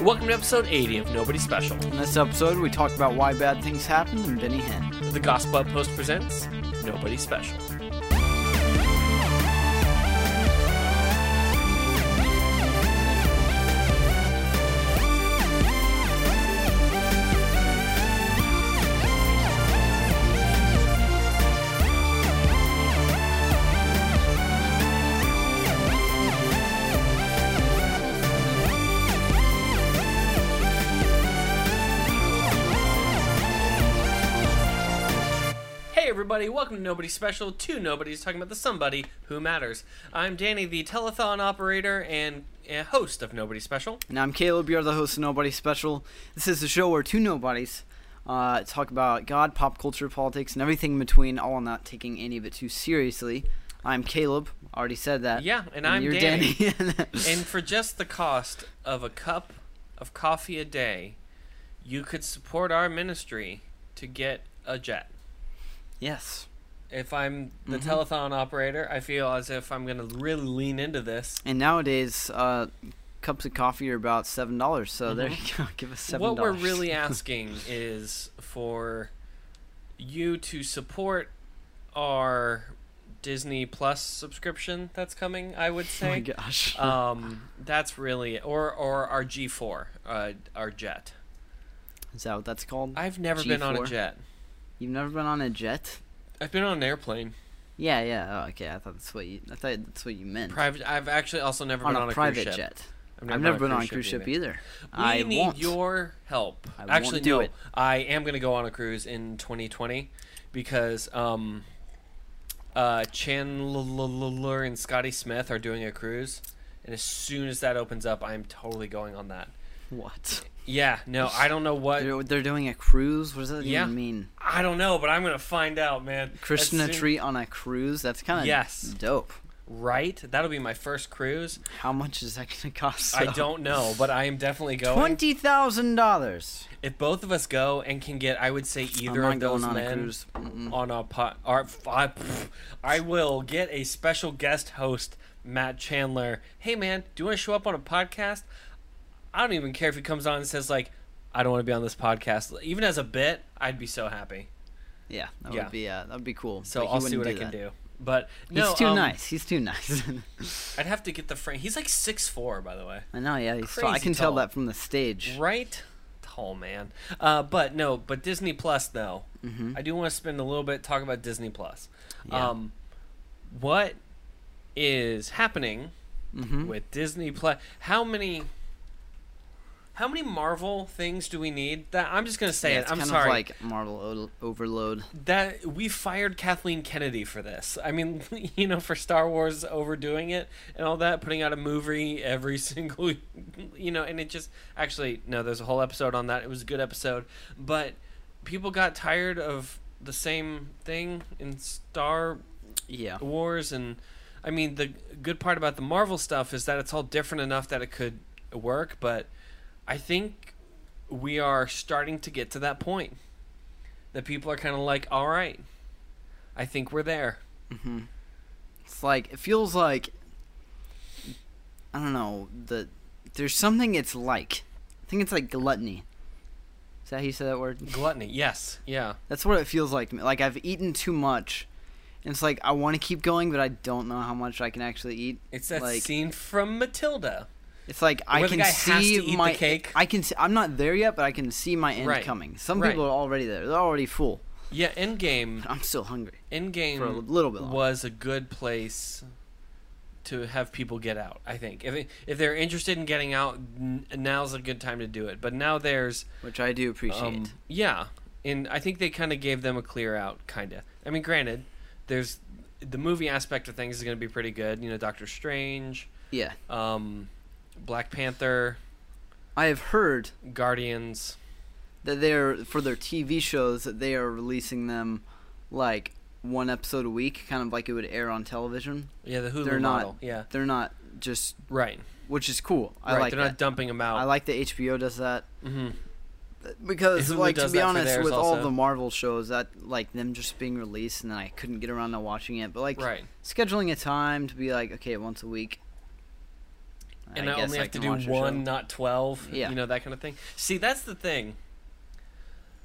Welcome to episode 80 of Nobody Special. In this episode, we talk about why bad things happen and Benny Hinn. The Gospel Post presents Nobody Special. Everybody, welcome to Nobody Special. Two Nobodies talking about the somebody who matters. I'm Danny, the telethon operator and uh, host of Nobody Special. And I'm Caleb, you're the host of Nobody Special. This is the show where two nobodies uh, talk about God, pop culture, politics, and everything in between, all while not taking any of it too seriously. I'm Caleb, already said that. Yeah, and I'm you're Danny. Danny. And for just the cost of a cup of coffee a day, you could support our ministry to get a jet. Yes. If I'm the Mhm. telethon operator, I feel as if I'm going to really lean into this. And nowadays, uh, cups of coffee are about $7, so there you go. Give us $7. Mm-hmm. What we're really asking is for you to support our Disney Plus subscription that's coming, I would say. Oh my gosh. um, that's really or or our G4, uh, our jet. is that what that's called? I've never been on a G4? jet. You've never been on a jet? I've been on an airplane. Yeah, yeah. Oh, okay. I thought that's what you. I thought that's what you meant. Private. I've actually also never on been a on a private cruise ship. jet. I've never, been on a cruise ship either. We I need won't. your help. I Actually, do no. it. I am going to go on a cruise in 2020 because um, uh, Chandler and Scotty Smith are doing a cruise, and as soon as that opens up, I'm totally going on that. What? Yeah, no, I don't know what. They're, they're doing a cruise. What does that Yeah. even mean? I don't know, but I'm gonna find out, man. Christian As a soon- treat on a cruise. That's kind of Yes. dope. right? That'll be my first cruise. How much is that to cost? I don't know, but I am definitely going. Twenty thousand dollars. If both of us go and can get, I would say either of those on a men cruise. Mm-mm. on a pot. Or, I, I will get a special guest host, Matt Chandler. Hey man, do you want to show up on a podcast? I don't even care if he comes on and says like, I don't want to be on this podcast. Even as a bit, I'd be so happy. Yeah, that Yeah. would be uh, that would be cool. So I'll see what I do can that. do. But He's no, too um, nice. He's too nice. I'd have to get the frame. He's like six four, by the way. I know. Yeah, he's tall. I can tell that from the stage. Right? Tall man. Uh, but no, but Disney Plus though. hmm I do want to spend a little bit talk about Disney Plus. Yeah. Um, what is happening hmm with Disney Plus? How many? How many Marvel things do we need? That I'm just gonna say yeah, it. I'm kind sorry. of like Marvel o- overload. that we fired Kathleen Kennedy for this. I mean, you know, for Star Wars overdoing it and all that, putting out a movie every single, you know, and it just actually no, there's a whole episode on that. It was a good episode, but people got tired of the same thing in Star Yeah. Wars, and I mean, the good part about the Marvel stuff is that it's all different enough that it could work, but I think we are starting to get to that point that people are kind of like, all right, I think we're there. hmm It's like it feels like I don't know the there's something it's like. I think it's like gluttony. Is that how you say that word? Gluttony, yes, yeah, That's what it feels like to me. Like I've eaten too much. And it's like I want to keep going, but I don't know how much I can actually eat. it's that Like- scene from Matilda. It's like I can guy has to see my cake. I can. See, I'm not there yet, but I can see my end Right. coming. Some Right. people are already there. They're already full. Yeah, Endgame. I'm still hungry Endgame for a little bit longer. was a good place to have people get out. I think if if they're interested in getting out, n- now's a good time to do it. But now there's which I do appreciate. um, yeah, and I think they kind of gave them a clear out, kind of. I mean, granted, there's the movie aspect of things is going to be pretty good. You know, Doctor Strange, yeah, um, Black Panther, I have heard Guardians. that they're for their TV shows that they are releasing them like one episode a week, kind of like it would air on television. Yeah, the Hulu They're not- model. Yeah, They're not just, right. which is cool. I right. like they're that. not dumping them out. I like that HBO does that hmm because, like, to be honest, with all the Marvel shows, that like them just being released and then I couldn't get around to watching it, but like Right. scheduling a time to be like, okay, once a week. And I, guess only have to do one, not twelve. Yeah. you know that kind of thing. See, that's the thing.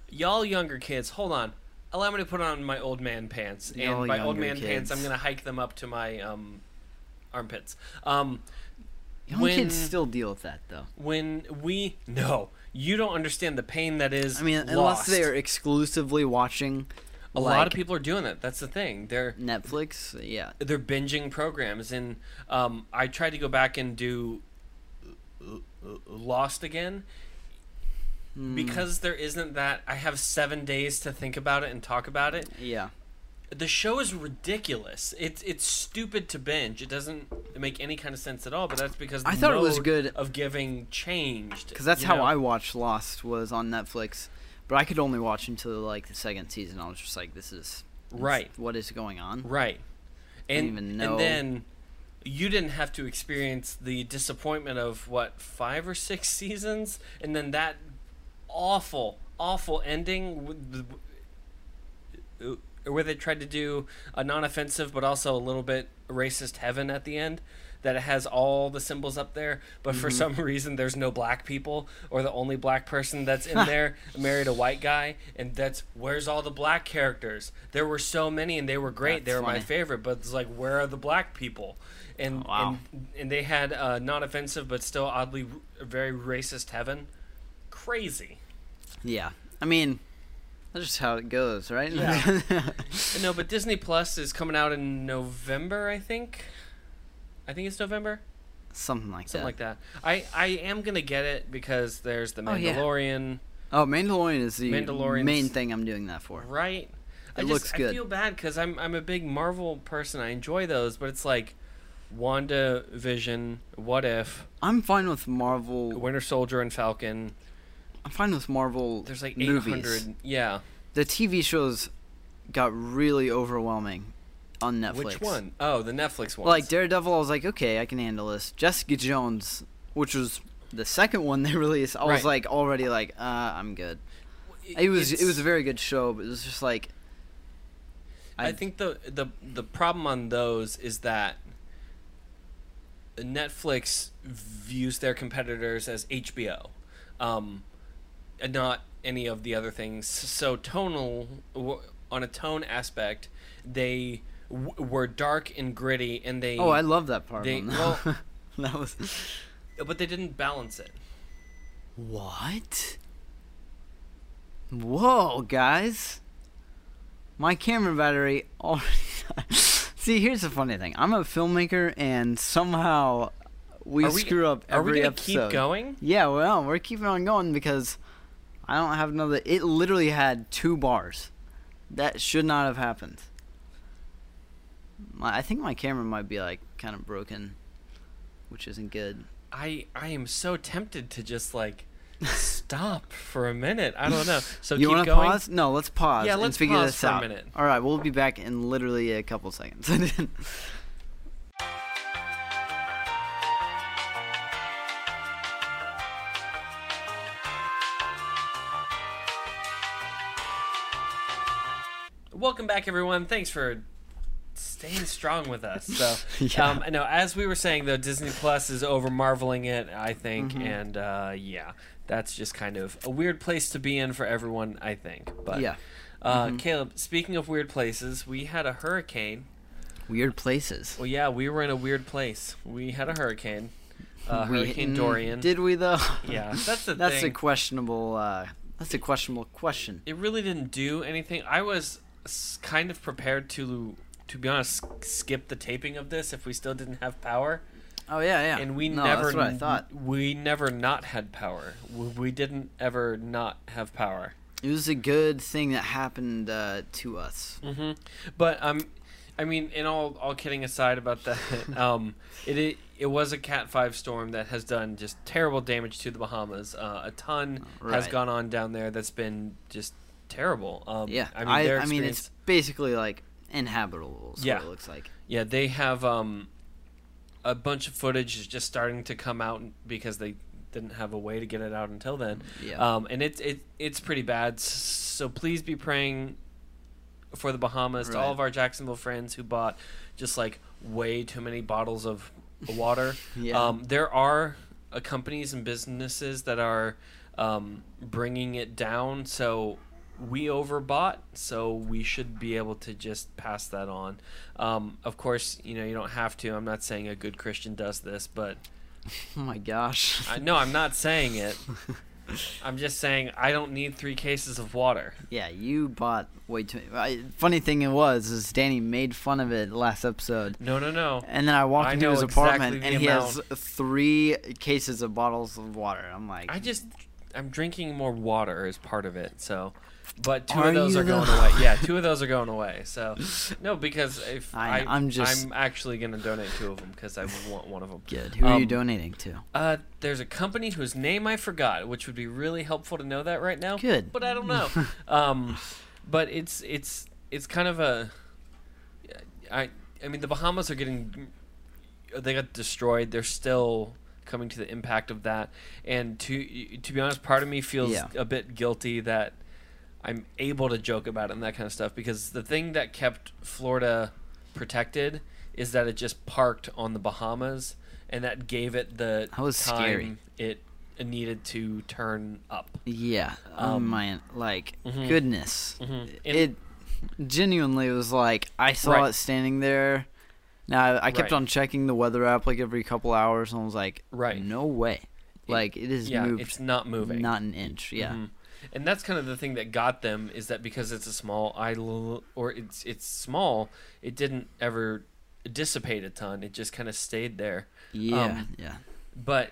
Y'all younger kids, hold on. Allow me to put on my old man pants, and Y'all by old man pants, I'm gonna hike them up to my um, armpits. Um, Young when kids still deal with that though. when we no, you don't understand the pain that is. I mean, unless they are exclusively watching a lot of people are doing that. That's the thing. They're Netflix, yeah. they're binging programs and um, i tried to go back and do lost again Hmm, because there isn't that i have seven days to think about it and talk about it yeah. the show is ridiculous it's it's stupid to binge it doesn't make any kind of sense at all but that's because I the thought it was good- of giving changed Because that's how know? I watched Lost was on Netflix, but I could only watch until like the second season. I was just like, this is Right. What is going on? Right. And even know. and then you didn't have to experience the disappointment of what five or six seasons, and then that awful, awful ending uh, where they tried to do a non-offensive but also a little bit racist heaven at the end. That it has all the symbols up there, but for some reason there's no black people, or the only black person that's in there married a white guy, and that's where's all the black characters? There were so many, and they were great. they That's were my favorite, but it's like where are the black people? And Wow. and, and they had uh, non-offensive but still oddly r- very racist heaven. Crazy. Yeah. I mean, that's just how it goes, right? Yeah. No, but Disney Plus is coming out in November, I think. I think it's November, Something like something that. like that. I I am gonna get it because there's the Mandalorian. Oh, yeah. Mandalorian, Oh, Mandalorian is the main thing I'm doing that for. right? I It just, looks good. I feel bad because I'm I'm a big Marvel person. I enjoy those, but it's like Wanda Vision, What If, I'm fine with Marvel. Winter Soldier, and Falcon. I'm fine with Marvel. There's like movies. 800. Yeah. The TV shows got really overwhelming on Netflix. Which one? Oh, the Netflix one. Like Daredevil, I was like, okay, I can handle this. Jessica Jones, which was the second one they released, I was Right. like already like, uh, I'm good. It was it was a very good show, but it was just like, I, think the the the problem on those is that Netflix views their competitors as HBO, um, and not any of the other things. So tonal on a tone aspect, they w- were dark and gritty, and they oh, I love that part. they- well- that was but they didn't balance it. what? Whoa, guys! My camera battery already. See, here's the funny thing. I'm a filmmaker, and somehow we, we- screw up Are we gonna episode. keep going? Yeah, well, we're keeping on going because I don't have another. It literally had two bars. That should not have happened. My, I think my camera might be like kind of broken, which isn't good. I I am so tempted to just like stop for a minute. I don't know. So you keep want to going. pause? No, let's pause. Yeah, let's figure pause this for a minute. All right, we'll be back in literally a couple seconds. Welcome back, everyone. Thanks for staying strong with us. So, Yeah. um, no, as we were saying, though, Disney Plus is over marveling it, I think, Mm-hmm. and uh, yeah, that's just kind of a weird place to be in for everyone, I think. But yeah, uh, Mm-hmm. Caleb, speaking of weird places, we had a hurricane. weird places. Well, yeah, we were in a weird place. We had a hurricane, uh, We- Hurricane Dorian. Did we though? yeah, that's the that's thing. a questionable. Uh, that's a questionable question. it really didn't do anything. I was kind of prepared to, to be honest, skip the taping of this if we still didn't have power. Oh yeah, yeah. And we no, never, That's what I thought. we never not had power. We, we didn't ever not have power. It was a good thing that happened uh, to us. hmm But um, I mean, in all all kidding aside about that, um, it, it it was a Cat Five storm that has done just terrible damage to the Bahamas. Uh, a ton has gone on down there that's been just terrible. Um, Yeah, I mean, I, I mean, it's basically like inhabitable. Is Yeah. what it looks like. Yeah, they have um, a bunch of footage is just starting to come out because they didn't have a way to get it out until then. Yeah. Um, and it's it, it's pretty bad. So please be praying for the Bahamas to all of our Jacksonville friends who bought just like way too many bottles of water. Yeah. Um, there are uh, companies and businesses that are um, bringing it down. So we overbought, so we should be able to just pass that on. Um, of course, you know you don't have to. I'm not saying a good Christian does this, but oh my gosh. I, no, I'm not saying it. I'm just saying I don't need three cases of water. Yeah, you bought way too. I, funny thing it was is Danny made fun of it last episode, No, no, no. and then I walked I into his apartment and he has three cases of bottles of water. I'm like, I just I'm drinking more water as part of it. So, but two Are of those are going away. Yeah, two of those are going away. So, no, because if I, I, I'm just- I'm actually gonna donate two of them because I want one of them. good. Who are you Um, donating to? Uh, there's a company whose name I forgot, which would be really helpful to know that right now. Good. but I don't know. um, but it's it's it's kind of a. I I mean the Bahamas are getting. They got destroyed. They're still coming to the impact of that, and to to be honest, part of me feels Yeah. a bit guilty that I'm able to joke about it and that kind of stuff because the thing that kept Florida protected is that it just parked on the Bahamas, and that gave it the That was time scary. it needed to turn up. Yeah. oh um, my, like mhm. goodness. Mhm. It genuinely was like I saw Right. it standing there. Now I kept Right. on checking the weather app like every couple hours, and I was like, Right. no way. Like it is yeah, moved it's not moving. not an inch. Yeah. Mhm. And that's kind of the thing that got them is that because it's a small island or it's it's small, it didn't ever dissipate a ton. It just kind of stayed there. Yeah. Um, yeah. But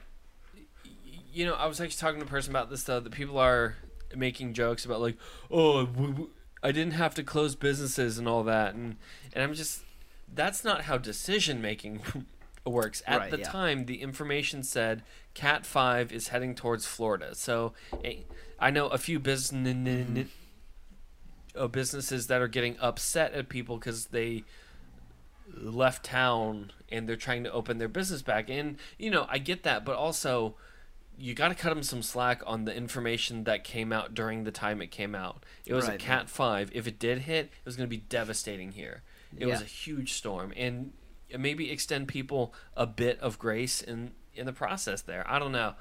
you know, I was actually talking to a person about this though. That people are making jokes about like, oh, w- w- I didn't have to close businesses and all that, and and I'm just that's not how decision making works. At Right, the yeah. time, the information said Cat Five is heading towards Florida. So eh, I know a few business. Uh, businesses that are getting upset at people because they left town and they're trying to open their business back. And you know, I get that, but also you got to cut them some slack on the information that came out during the time it came out. It was a Cat Five. If it did hit, it was going to be devastating here. It was a huge storm, and maybe extend people a bit of grace in in the process. There, I don't know.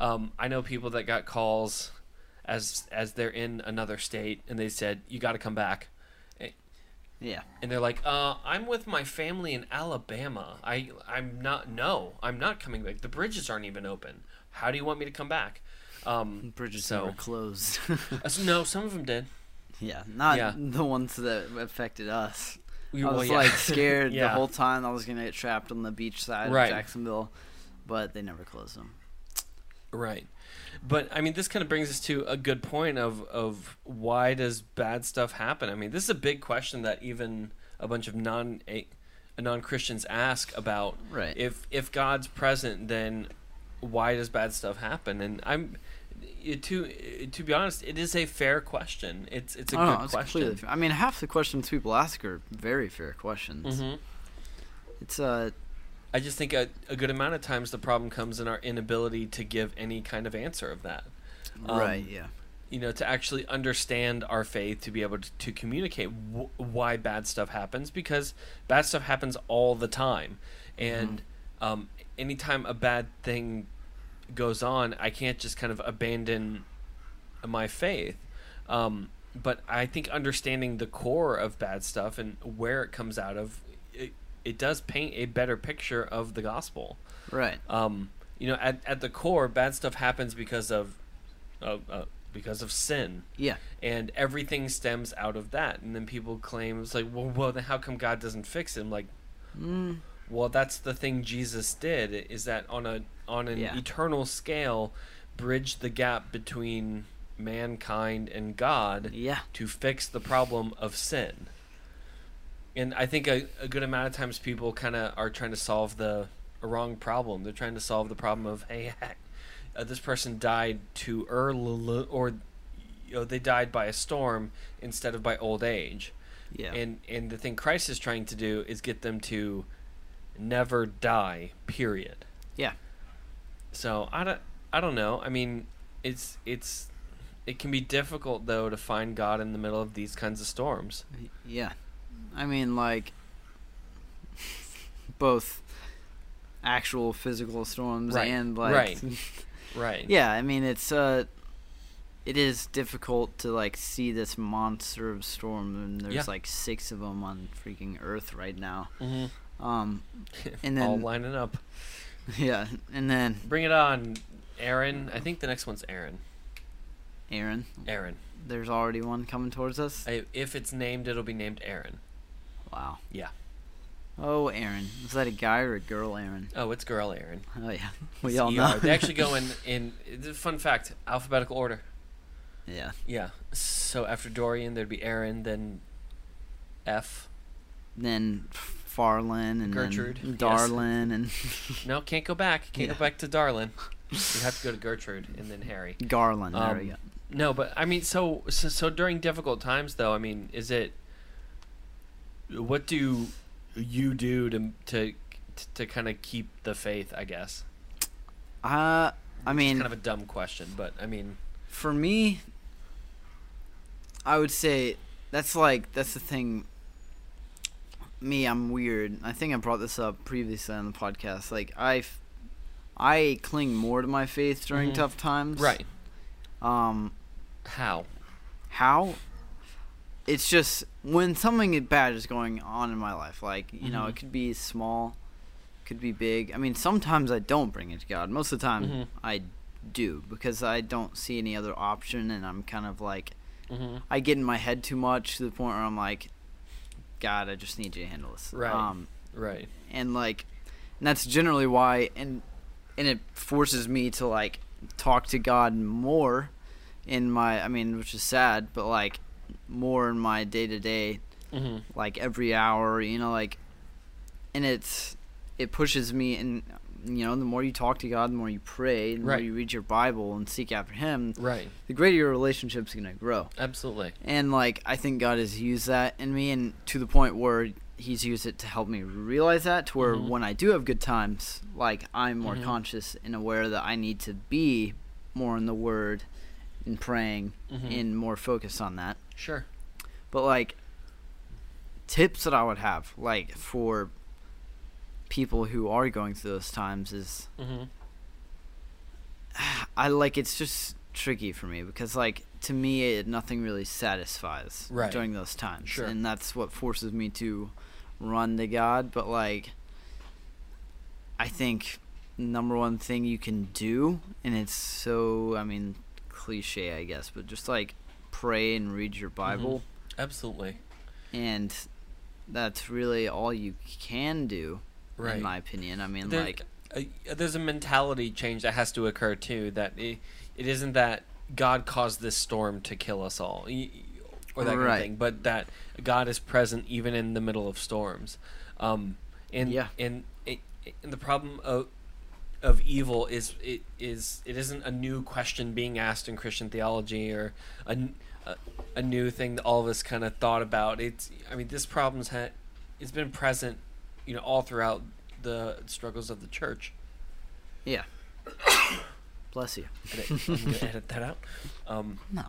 Um, I know people that got calls as as they're in another state, and they said you got to come back Yeah. and they're like, uh, I'm with my family in Alabama. I I'm not no, I'm not coming back. The bridges aren't even open. How do you want me to come back? Um, Bridges so never closed. uh, no, some of them did. yeah. Not Yeah. the ones that affected us. We, I well, was yeah. like scared the whole time I was gonna get trapped on the beach side Right. of Jacksonville, but they never closed them. Right. But I mean, this kind of brings us to a good point of of why does bad stuff happen? I mean, this is a big question that even a bunch of non non Christians ask about. Right. If if God's present, then why does bad stuff happen? And I'm to to be honest, it is a fair question. It's it's a oh, good it's question. I mean, half the questions people ask are very fair questions. hmm It's uh, I just think a, a good amount of times the problem comes in our inability to give any kind of answer of that. Um, right, yeah, you know, to actually understand our faith, to be able to, to communicate w- why bad stuff happens, because bad stuff happens all the time, and um, anytime a bad thing goes on, I can't just kind of abandon my faith. Um, but I think understanding the core of bad stuff and where it comes out of, it, it does paint a better picture of the gospel right, um, you know, at, at the core, bad stuff happens because of, of uh, because of sin, yeah, and everything stems out of that. And then people claim it's like, well, well, then how come God doesn't fix it? I'm like, mm, well, that's the thing Jesus did. Is that on a on an Yeah. eternal scale, bridge the gap between mankind and God yeah, to fix the problem of sin. And I think a, a good amount of times people kind of are trying to solve the wrong problem. They're trying to solve the problem of hey, uh, this person died too early, or you know, they died by a storm instead of by old age. yeah, And and the thing Christ is trying to do is get them to never die. Period. yeah, So I don't I don't know. I mean, it's it's it can be difficult though to find God in the middle of these kinds of storms. yeah. I mean, like both actual physical storms Right, and like right. Right. yeah i mean it's uh it is difficult to like see this monster of storm and there's Yeah. like six of them on freaking earth right now hmm um And all then- lining up. yeah and then Bring it on, Aaron. I think the next one's Aaron. aaron Aaron. there's already one coming towards us I, if it's named, it'll be named Aaron. wow Yeah. oh aaron is that a guy or a girl aaron Oh, it's girl Aaron. oh yeah we It's all ER. know They actually go in in. Fun fact: alphabetical order. yeah Yeah. So after Dorian, there'd be Aaron, then F. then Farlin and Gertrude, yes. Darlin and No, can't go back. Can't Yeah. go back to Darlin. You have to go to Gertrude and then Harry. Garland. There we Um, go. No, but I mean, so, so so during difficult times, though, I mean, is it? What do you do to to to kind of keep the faith? I guess. Uh, I It's mean, kind of a dumb question, but I mean, for me, I would say that's like that's the thing. Me, I'm weird. I think I brought this up previously on the podcast. Like I, I cling more to my faith during Mhm. tough times. right? Um, How? how? It's just when something bad is going on in my life. Like you know, Mhm. it could be small, could be big. I mean, sometimes I don't bring it to God. Most of the time, Mhm. I do because I don't see any other option, and I'm kind of like hmm I get in my head too much to the point where I'm like, God, I just need you to handle this. Right. Um, Right. and like, and that's generally why, and and it forces me to like talk to God more in my, I mean, which is sad, but like more in my day to day, like every hour, you know, like, and it's it pushes me, and you know, the more you talk to God, the more you pray, the more you read your Bible and seek after Him, Right. the greater your relationship's gonna grow. Absolutely. And like I think God has used that in me and to the point where he's used it to help me realize that to where Mhm. when I do have good times, like I'm more Mhm. conscious and aware that I need to be more in the word and praying Mhm. and more focused on that. Sure. But like tips that I would have like for people who are going through those times is hmm I like it's just tricky for me because like to me it nothing really satisfies Right. during those times Sure. and that's what forces me to run to God but like I think number one thing you can do and it's so I mean cliche I guess but just like pray and read your Bible Absolutely. and that's really all you can do Right. in my opinion I mean There- like uh, there's a mentality change that has to occur too. That it, it isn't that God caused this storm to kill us all, or that kind of thing, but that God is present even in the middle of storms. Um, and Yeah. and it, and the problem of of evil is it is it isn't a new question being asked in Christian theology or a a new thing that all of us kind of thought about. It's I mean this problem's had it's been present, you know, all throughout the struggles of the church. yeah bless you I'm gonna edit that out. Um, no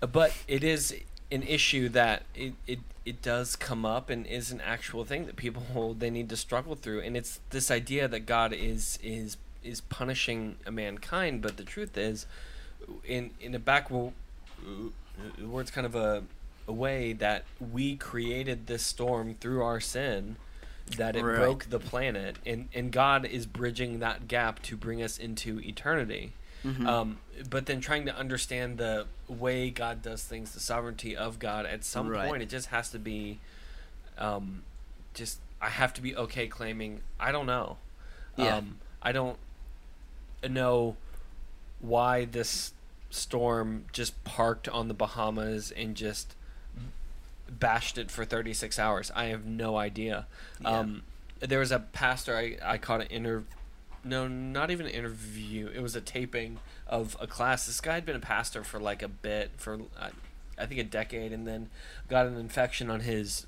but it is an issue that it, it it does come up and is an actual thing that people they need to struggle through, and it's this idea that God is is is punishing mankind, but the truth is, in in a back words kind of a a way that we created this storm through our sin that it Right. broke the planet and and God is bridging that gap to bring us into eternity Mhm. um, but then trying to understand the way God does things, the sovereignty of God, at some Right. point, it just has to be, um, just I have to be okay claiming I don't know. Yeah. Um, I don't know why this storm just parked on the Bahamas and just bashed it for 36 hours. I have no idea. Yeah. Um, there was a pastor I, I caught an interview. No, not even an interview. It was a taping of a class. This guy had been a pastor for like a bit, for uh, I think a decade, and then got an infection on his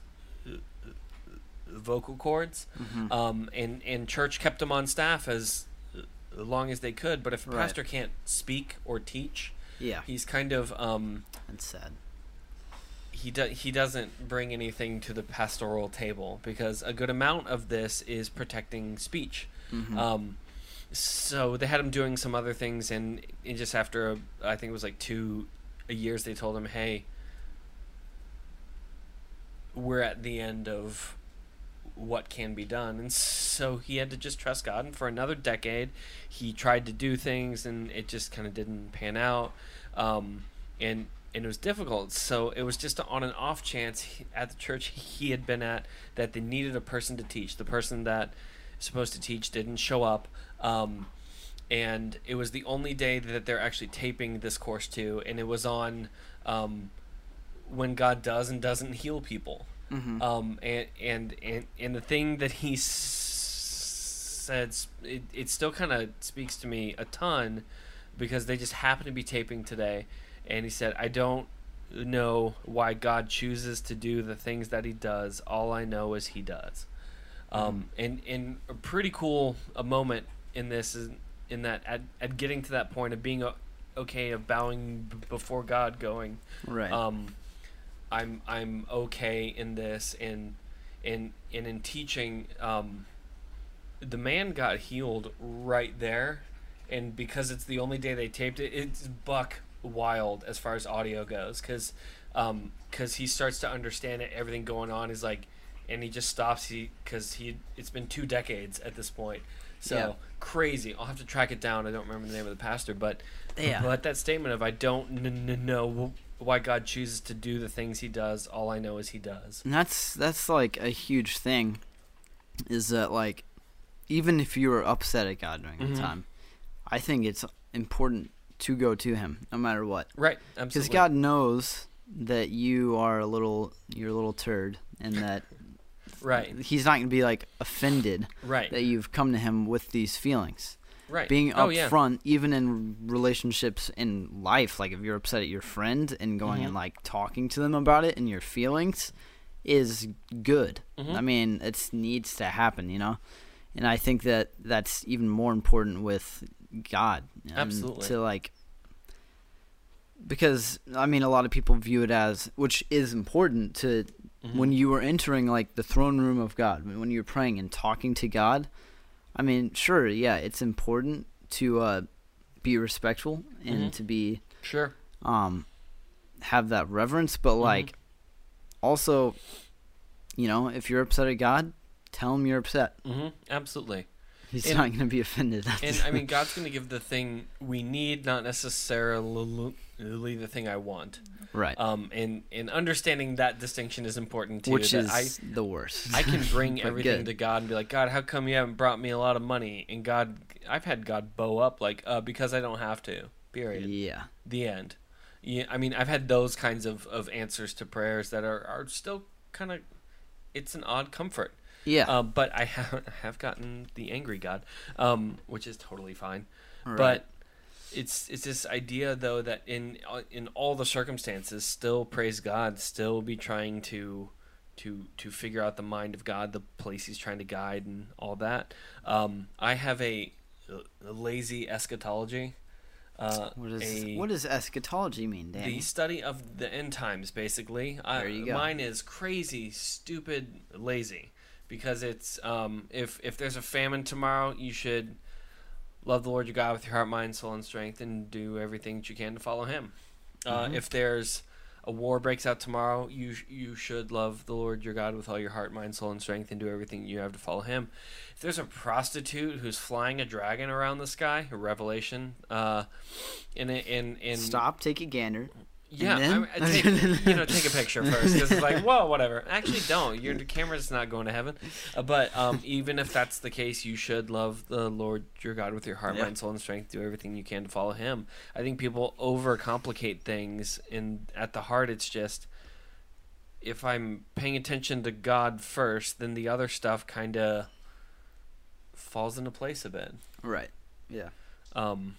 vocal cords. Mhm. Um, and and church kept him on staff as long as they could. But if a Right. pastor can't speak or teach, yeah he's kind of um, and sad he do, he doesn't bring anything to the pastoral table because a good amount of this is protecting speech. Mhm. Um, so they had him doing some other things, and, and just after a, I think it was like two years, they told him, "Hey, we're at the end of what can be done," and so he had to just trust God. And for another decade, he tried to do things, and it just kind of didn't pan out, um, and and it was difficult. So it was just on an off chance at the church he had been at that they needed a person to teach. The person that supposed to teach didn't show up. Um, and it was the only day that they're actually taping this course to, and it was on um, when God does and doesn't heal people. Mhm. Um, and, and and and the thing that he s- said, it, it still kind of speaks to me a ton, because they just happen to be taping today, and he said, I don't know why God chooses to do the things that He does. All I know is He does. Um, and and a pretty cool a moment in this is in that at, at getting to that point of being okay of bowing b- before God, going, Right. um, I'm I'm okay in this, and and and in teaching, um, the man got healed right there, and because it's the only day they taped it, it's buck wild as far as audio goes, because because he starts to understand it, everything going on is like, and he just stops. He because he it's been two decades at this point. So Yeah. crazy. I'll have to track it down. I don't remember the name of the pastor, but Yeah. but that statement of I don't n- n- know why God chooses to do the things He does. All I know is He does. And that's that's like a huge thing, is that like, even if you were upset at God during Mhm. the time, I think it's important to go to Him no matter what, Right. because God knows that you are a little you're a little turd, and that Right. He's not gonna be like offended Right. that you've come to Him with these feelings. Right. Being oh yeah. upfront, even in relationships in life, like if you're upset at your friend and going Mhm. and like talking to them about it and your feelings, is good. Mhm. I mean, it needs to happen, you know. And I think that that's even more important with God. Absolutely. To like, because I mean, a lot of people view it as, which is important to Mhm. when you are entering like the throne room of God, when you're praying and talking to God, I mean, sure, yeah, it's important to uh, be respectful and Mhm. to be Sure. um have that reverence, but Mhm. like also, you know, if you're upset at God, tell him you're upset. hmm Absolutely. He's And- not going to be offended. And I mean, God's going to give the thing we need, not necessarily the thing I want. right, Um, and and understanding that distinction is important too. which is the worst. I I can bring everything good. to God and be like, God, how come you haven't brought me a lot of money? And God, I've had God bow up like, uh, because I don't have to. Period. yeah, the end. Yeah, I mean, I've had those kinds of, of answers to prayers that are, are still kind of, it's an odd comfort. Yeah, Um, but I have, have gotten the angry God, um, which is totally fine. right. But it's it's this idea though that in uh, in all the circumstances, still praise God, still be trying to to to figure out the mind of God, the place He's trying to guide, and all that. Um, I have a, a lazy eschatology. Uh, what is a, what does eschatology mean, Danny? the study of the end times, basically. I, There you go. Mine is crazy, stupid, lazy, because it's um, if if there's a famine tomorrow, you should love the Lord your God with your heart, mind, soul, and strength, and do everything that you can to follow Him. Uh, Mhm. if there's a war breaks out tomorrow, you you should love the Lord your God with all your heart, mind, soul, and strength, and do everything you have to follow Him. If there's a prostitute who's flying a dragon around the sky, a revelation, uh, in a, in in Stop, take a gander. Yeah? I, I take, you know, take a picture first because it's like, whoa, whatever. Actually, don't. Your camera's not going to heaven. Uh, but um, even if that's the case, you should love the Lord your God with your heart, Yeah. mind, soul, and strength. Do everything you can to follow Him. I think people overcomplicate things, and at the heart, it's just if I'm paying attention to God first, then the other stuff kind of falls into place a bit. Right. Yeah. Um,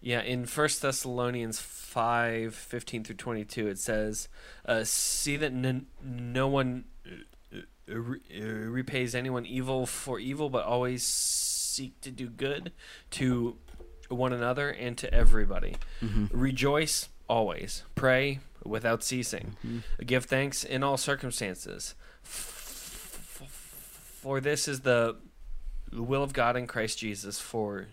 yeah, in First Thessalonians five fifteen through twenty two, it says, uh, "See that n- no one uh, uh, re- uh, repays anyone evil for evil, but always seek to do good to one another and to everybody. Mm-hmm. Rejoice always. Pray without ceasing. Mhm. Give thanks in all circumstances. For this is the will of God in Christ Jesus for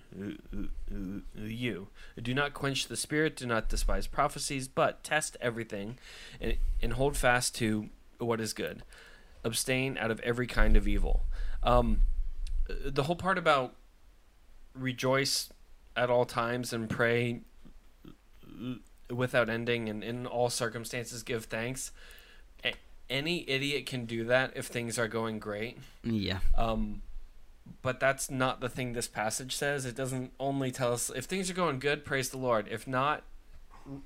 you. Do not quench the spirit, do not despise prophecies, but test everything and, and hold fast to what is good. Abstain out of every kind of evil. Um, the whole part about rejoice at all times and pray without ending and in all circumstances give thanks. Any idiot can do that if things are going great. Yeah. Um, but that's not the thing this passage says. It doesn't only tell us if things are going good, praise the Lord. If not,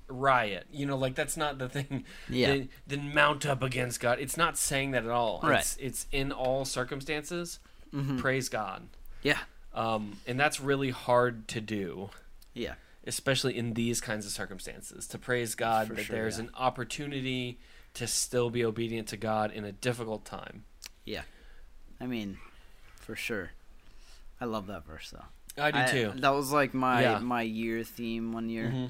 riot. You know, like that's not the thing. Yeah. Then, then mount up against God. It's not saying that at all. Right. It's, it's in all circumstances, Mhm. praise God. Yeah. Um, and that's really hard to do, Yeah. especially in these kinds of circumstances. To praise God For that sure, there's yeah. an opportunity to still be obedient to God in a difficult time. Yeah. I mean, for sure. I love that verse though. I do too. That was like my Yeah. my year theme one year. Mhm.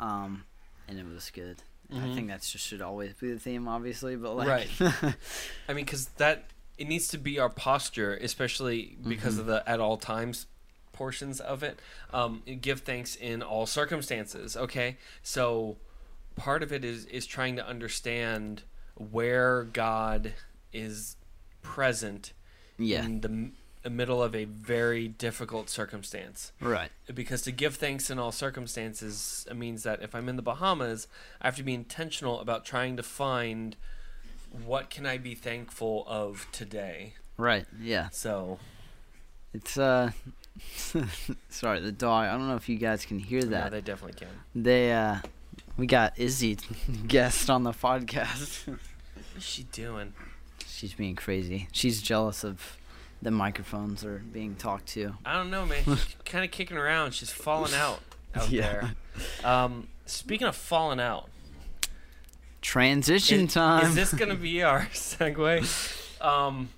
Um, and it was good. And I think that just should always be the theme, obviously. But like, Right. I mean, because that it needs to be our posture, especially because Mhm. of the at all times portions of it. Um, give thanks in all circumstances. Okay, so part of it is is trying to understand where God is present yeah. in the middle of a very difficult circumstance Right. because to give thanks in all circumstances uh, means that if I'm in the Bahamas, I have to be intentional about trying to find what can I be thankful of today. Right. Yeah. So It's uh. sorry, the dog. I don't know if you guys can hear that. yeah, they definitely can. They uh, we got Izzy guest on the podcast. What is she doing? She's being crazy. She's jealous of the microphones are being talked to. I don't know, man. She's kind of kicking around. She's falling out out Yeah. there. Um, speaking of falling out, Transition is, time. is this gonna be our segue? Um,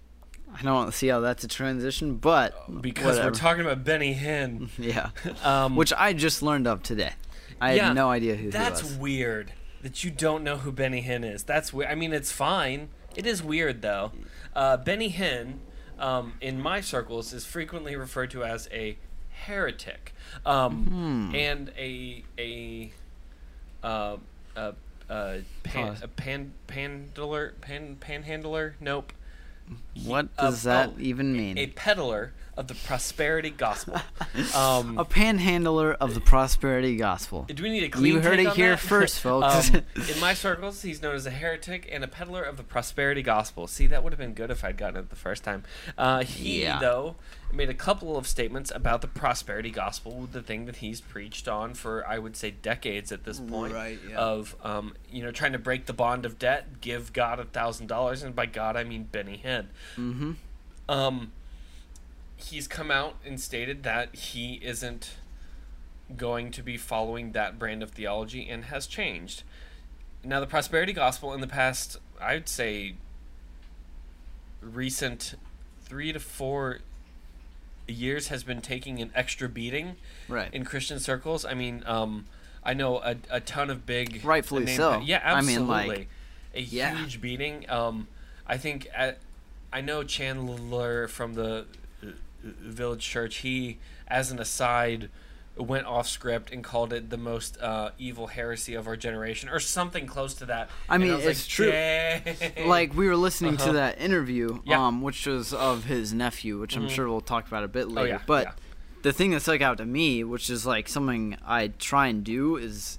I don't see how that's a transition, but because whatever. we're talking about Benny Hinn, yeah, um, which I just learned of today. I Yeah, had no idea who That's he was. weird that you don't know who Benny Hinn is. That's weird. I mean, it's fine. It is weird though. Uh, Benny Hinn, um, in my circles, is frequently referred to as a heretic, um, Hmm. and a a uh, a, a, pan, a pan panhandler pan panhandler. Nope. What uh, does that oh, even mean? A peddler of the prosperity gospel. Um, a panhandler of the prosperity gospel. Do we need a clean You heard take it on here that? first, folks. Um, in my circles, he's known as a heretic and a peddler of the prosperity gospel. See, that would have been good if I'd gotten it the first time. Uh, he, Yeah. though, made a couple of statements about the prosperity gospel, the thing that he's preached on for, I would say, decades at this point. Right, yeah. Of, um, you know, trying to break the bond of debt, give God a thousand dollars, and by God I mean Benny Hinn. mm-hmm. Um, he's come out and stated that he isn't going to be following that brand of theology and has changed. Now, the prosperity gospel in the past, I'd say, recent three to four years has been taking an extra beating Right. in Christian circles. I mean, um, I know a, a ton of big, Rightfully name- so. Yeah, I mean, absolutely. like, a yeah. huge beating. Um, I think at, I know Chandler from the uh, Village Church. He, as an aside, went off script and called it the most uh, evil heresy of our generation, or something close to that. I mean, was it's like, true. "Dang." like we were listening Uh-huh. to that interview, Yeah. um, which was of his nephew, which I'm Mhm. sure we'll talk about a bit oh later. yeah, but yeah. the thing that stuck out to me, which is like something I try and do, is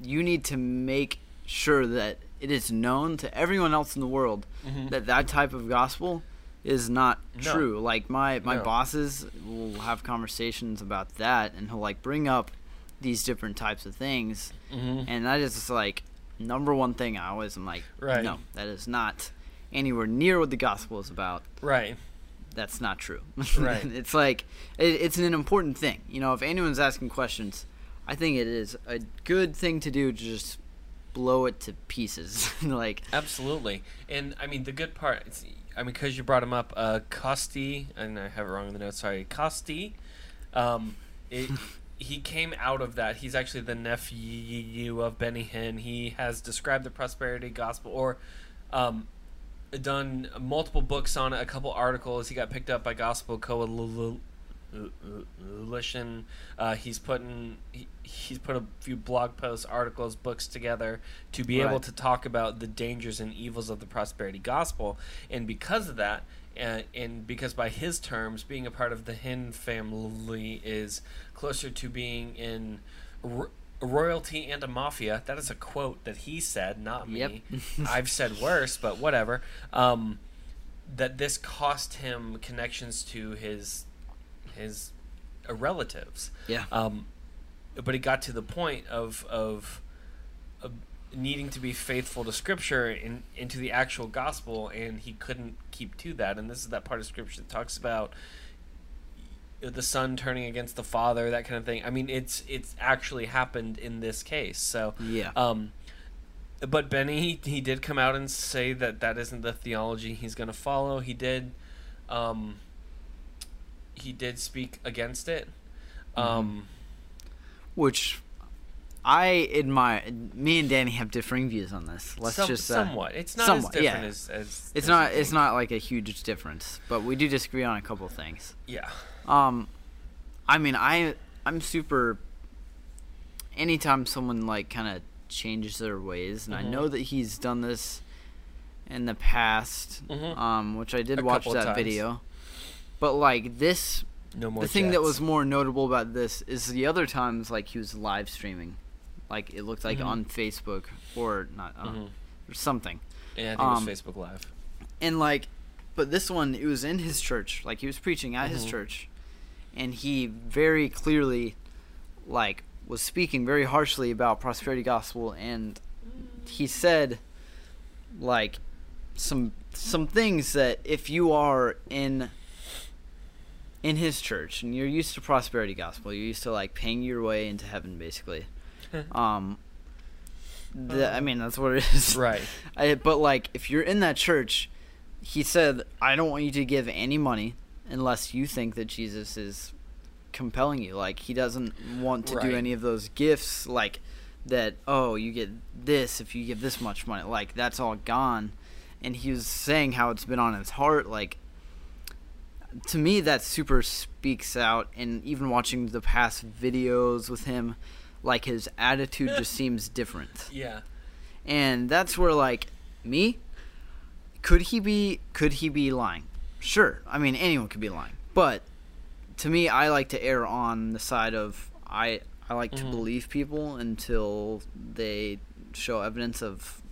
you need to make sure that it is known to everyone else in the world Mhm. that that type of gospel is not No. true. Like my my No. bosses will have conversations about that, and he'll like bring up these different types of things, Mhm. and that is just like number one thing I always am like, Right. no, that is not anywhere near what the gospel is about. right. That's not true. Right. it's like it, it's an important thing. You know, if anyone's asking questions, I think it is a good thing to do to just blow it to pieces. like Absolutely, and I mean the good part. I mean, because you brought him up, uh, Costi, and I have it wrong in the notes. Sorry, Costi. Um, it, he came out of that. He's actually the nephew of Benny Hinn. He has described the prosperity gospel or um, done multiple books on it, a couple articles. He got picked up by Gospel Coalition. Uh, he's putting he, he's put a few blog posts, articles, books together to be able to talk about the dangers and evils of the prosperity gospel. And because of that, uh, and because by his terms, being a part of the Hinn family is closer to being in ro- royalty and a mafia. That is a quote that he said, not me. Yep. I've said worse, but whatever. Um, that this cost him connections to his his uh, relatives. Yeah. Um, but it got to the point of of, of needing to be faithful to Scripture and into the actual gospel, and he couldn't keep to that. And this is that part of Scripture that talks about the son turning against the father, that kind of thing. I mean, it's it's actually happened in this case. So yeah. um, but Benny, he did come out and say that that isn't the theology he's going to follow. He did, um, he did speak against it. Um, Which I admire. Me and Danny have differing views on this. Let's some- just uh, somewhat. It's not somewhat, as different yeah. as, as It's as not. It's not like a huge difference, but we do disagree on a couple things. Yeah. Um, I mean, I I'm super. Anytime someone like kind of changes their ways, and I Mhm. know that he's done this in the past, Mhm. um, which I did A watch that times. video. But like this, No more. the thing that was more notable about this is the other times like he was live streaming, like it looked like Mhm. on Facebook or not uh, Mhm. or something, Yeah, I think um, it was Facebook Live. and like, but this one it was in his church, like he was preaching at his Mhm. church, and he very clearly, like, was speaking very harshly about prosperity gospel, and he said, like, some some things that if you are in in his church and you're used to prosperity gospel, you're used to like paying your way into heaven, basically. um, the, I mean that's what it is, Right. I, but like, if you're in that church, he said, "I don't want you to give any money unless you think that Jesus is compelling you. Like, he doesn't want to do any of those gifts, like that. Oh, you get this if you give this much money. Like, that's all gone." And he was saying how it's been on his heart. Like, to me, that super speaks out. And even watching the past videos with him, like his attitude just seems different Yeah. and that's where like me could he be could he be lying sure i mean anyone could be lying but to me i like to err on the side of i i like to Mhm. believe people until they show evidence of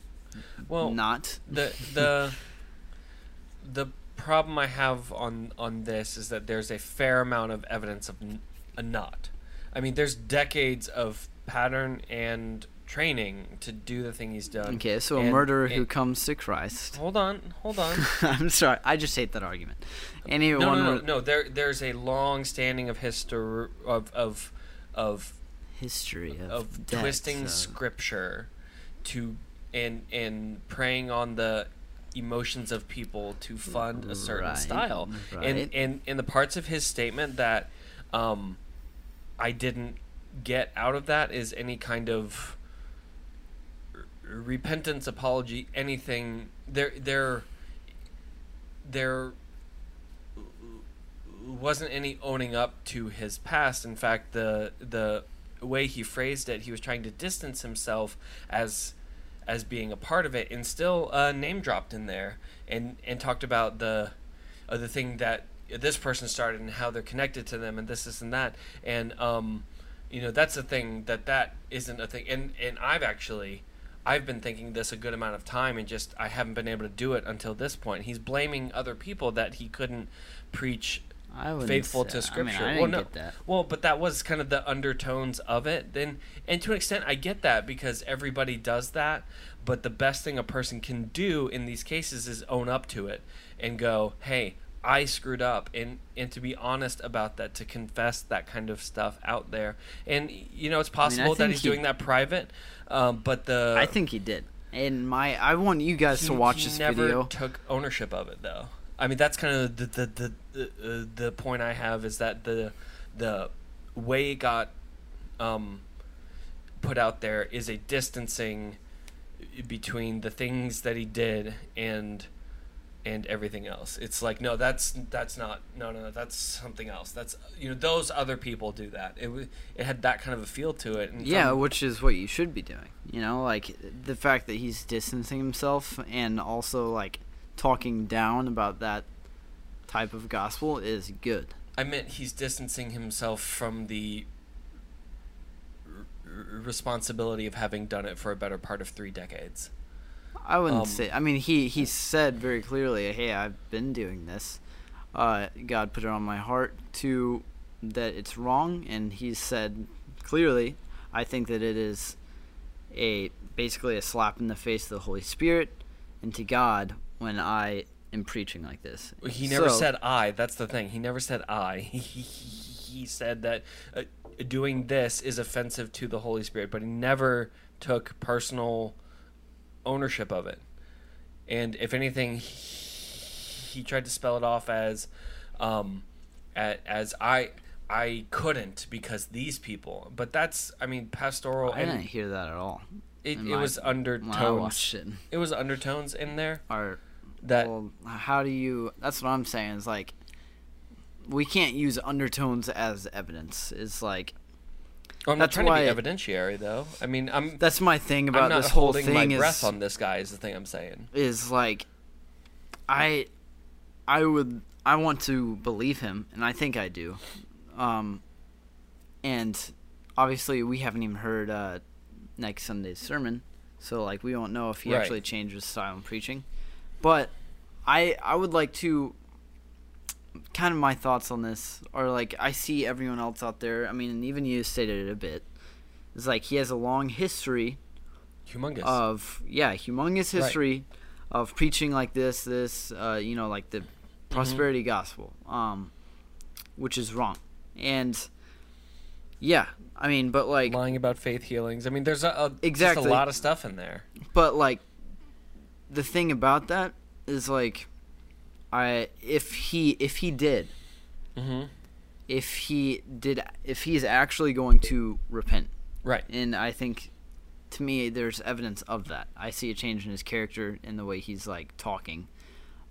Well, not the the the problem I have on on this is that there's a fair amount of evidence of a not. I mean, there's decades of pattern and training to do the thing he's done. okay so a And- murderer who comes to christ Hold on, hold on. i'm sorry i just hate that argument anyone no, no, no, no. There, there's a long standing of history of of of history of, of deaths, twisting of- scripture to and and preying on the emotions of people to fund a certain Right, style right. and and in the parts of his statement that um i didn't get out of that is any kind of r- repentance apology anything there there there wasn't any owning up to his past. In fact, the the way he phrased it, he was trying to distance himself as as being a part of it, and still uh, name dropped in there, and and talked about the uh, the thing that this person started and how they're connected to them, and this, this, and that, and um, you know that's the thing that that isn't a thing, and and I've actually. I've been thinking this a good amount of time and just I haven't been able to do it until this point. He's blaming other people that he couldn't preach faithful say- to I mean, scripture. I well, no, get that. well, but that was kind of the undertones of it. Then, and to an extent, I get that because everybody does that. But the best thing a person can do in these cases is own up to it and go, "Hey, I screwed up," and and to be honest about that, to confess that kind of stuff out there. And you know, it's possible that he's he- doing that private, um, but the I think he did. And my, I want you guys he, to watch he this never video. took ownership of it though i mean that's kind of the the, the, the, uh, the point i have is that the the way it got um, put out there is a distancing between the things that he did and and everything else. It's like no, that's that's not no no that's something else. That's you know those other people do that. It it had that kind of a feel to it. Yeah, which is what you should be doing. You know, like the fact that he's distancing himself and also like talking down about that type of gospel is good. I meant he's distancing himself from the r- responsibility of having done it for a better part of three decades. I wouldn't Um, say. I mean, he he said very clearly, "Hey, I've been doing this. Uh, God put it on my heart to that it's wrong," and he said clearly, "I think that it is a basically a slap in the face of the Holy Spirit and to God when I am preaching like this." He never So- said I. That's the thing. He never said I. He, said that uh, doing this is offensive to the Holy Spirit, but he never took personal ownership of it. And if anything, he, tried to spell it off as, um, as I. I couldn't because these people, but that's I mean pastoral I and didn't hear that at all. it, it my- was undertones. it, It was undertones in there or that well, how do you? That's what I'm saying. Is like we can't use undertones as evidence. It's like Oh, I'm not That's trying to why- be evidentiary, though. I mean, I'm that's my thing about I'm not this whole holding thing my is breath on this guy. Is the thing I'm saying. is like I I would I want to believe him, and I think I do. Um, and obviously we haven't even heard uh, next Sunday's sermon, so like we don't know if he Right. actually changed his style in preaching. But I I would like to kind of my thoughts on this are like I see everyone else out there. I mean, and even you stated it a bit. It's like he has a long history Humongous. of yeah, humongous Right. history of preaching like this, this, uh, you know, like the Mm-hmm. prosperity gospel, um, which is wrong, and yeah, I mean, but like, lying about faith healings. I mean, there's a, a Exactly. a lot of stuff in there. but like, the thing about that is like, I if he if he did Mm-hmm. if he did if he's actually going to repent Right. and I think to me there's evidence of that. I see a change in his character in the way he's like talking.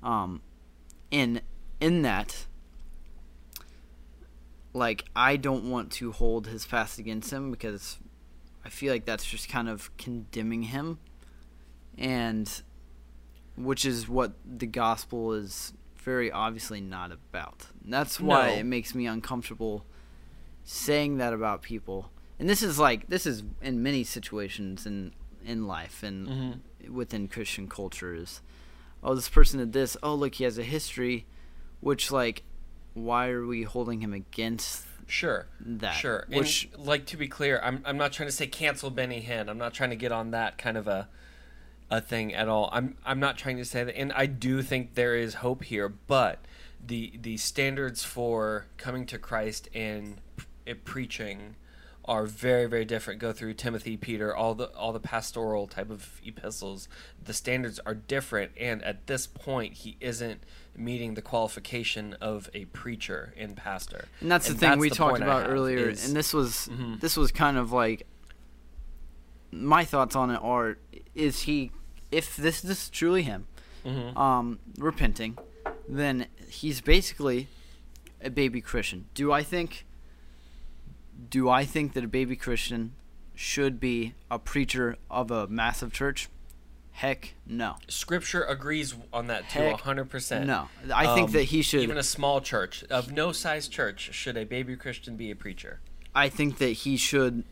Um in in that like I don't want to hold his past against him because I feel like that's just kind of condemning him and which is what the gospel is very obviously not about. And that's why No. it makes me uncomfortable saying that about people. And this is like this is in many situations in in life and Mm-hmm. within Christian cultures. oh this person did this, oh look he has a history which like why are we holding him against Sure. that? Sure. Which and, like to be clear, I'm I'm not trying to say cancel Benny Hinn. I'm not trying to get on that kind of a a thing at all. I'm I'm not trying to say that and I do think there is hope here, but the the standards for coming to Christ and preaching are very very different go through timothy peter all the all the pastoral type of epistles the standards are different and at this point he isn't meeting the qualification of a preacher and pastor And that's the thing we the talked about earlier, is- and this was Mhm. this was kind of like my thoughts on it are: is he, if this, this is truly him, Mhm. um, repenting, then he's basically a baby Christian. Do I think? Do I think that a baby Christian should be a preacher of a massive church? Heck, no. scripture agrees on that too Heck, 100% No, I think Um, that he should. even a small church of no size church should a baby christian be a preacher I think that he should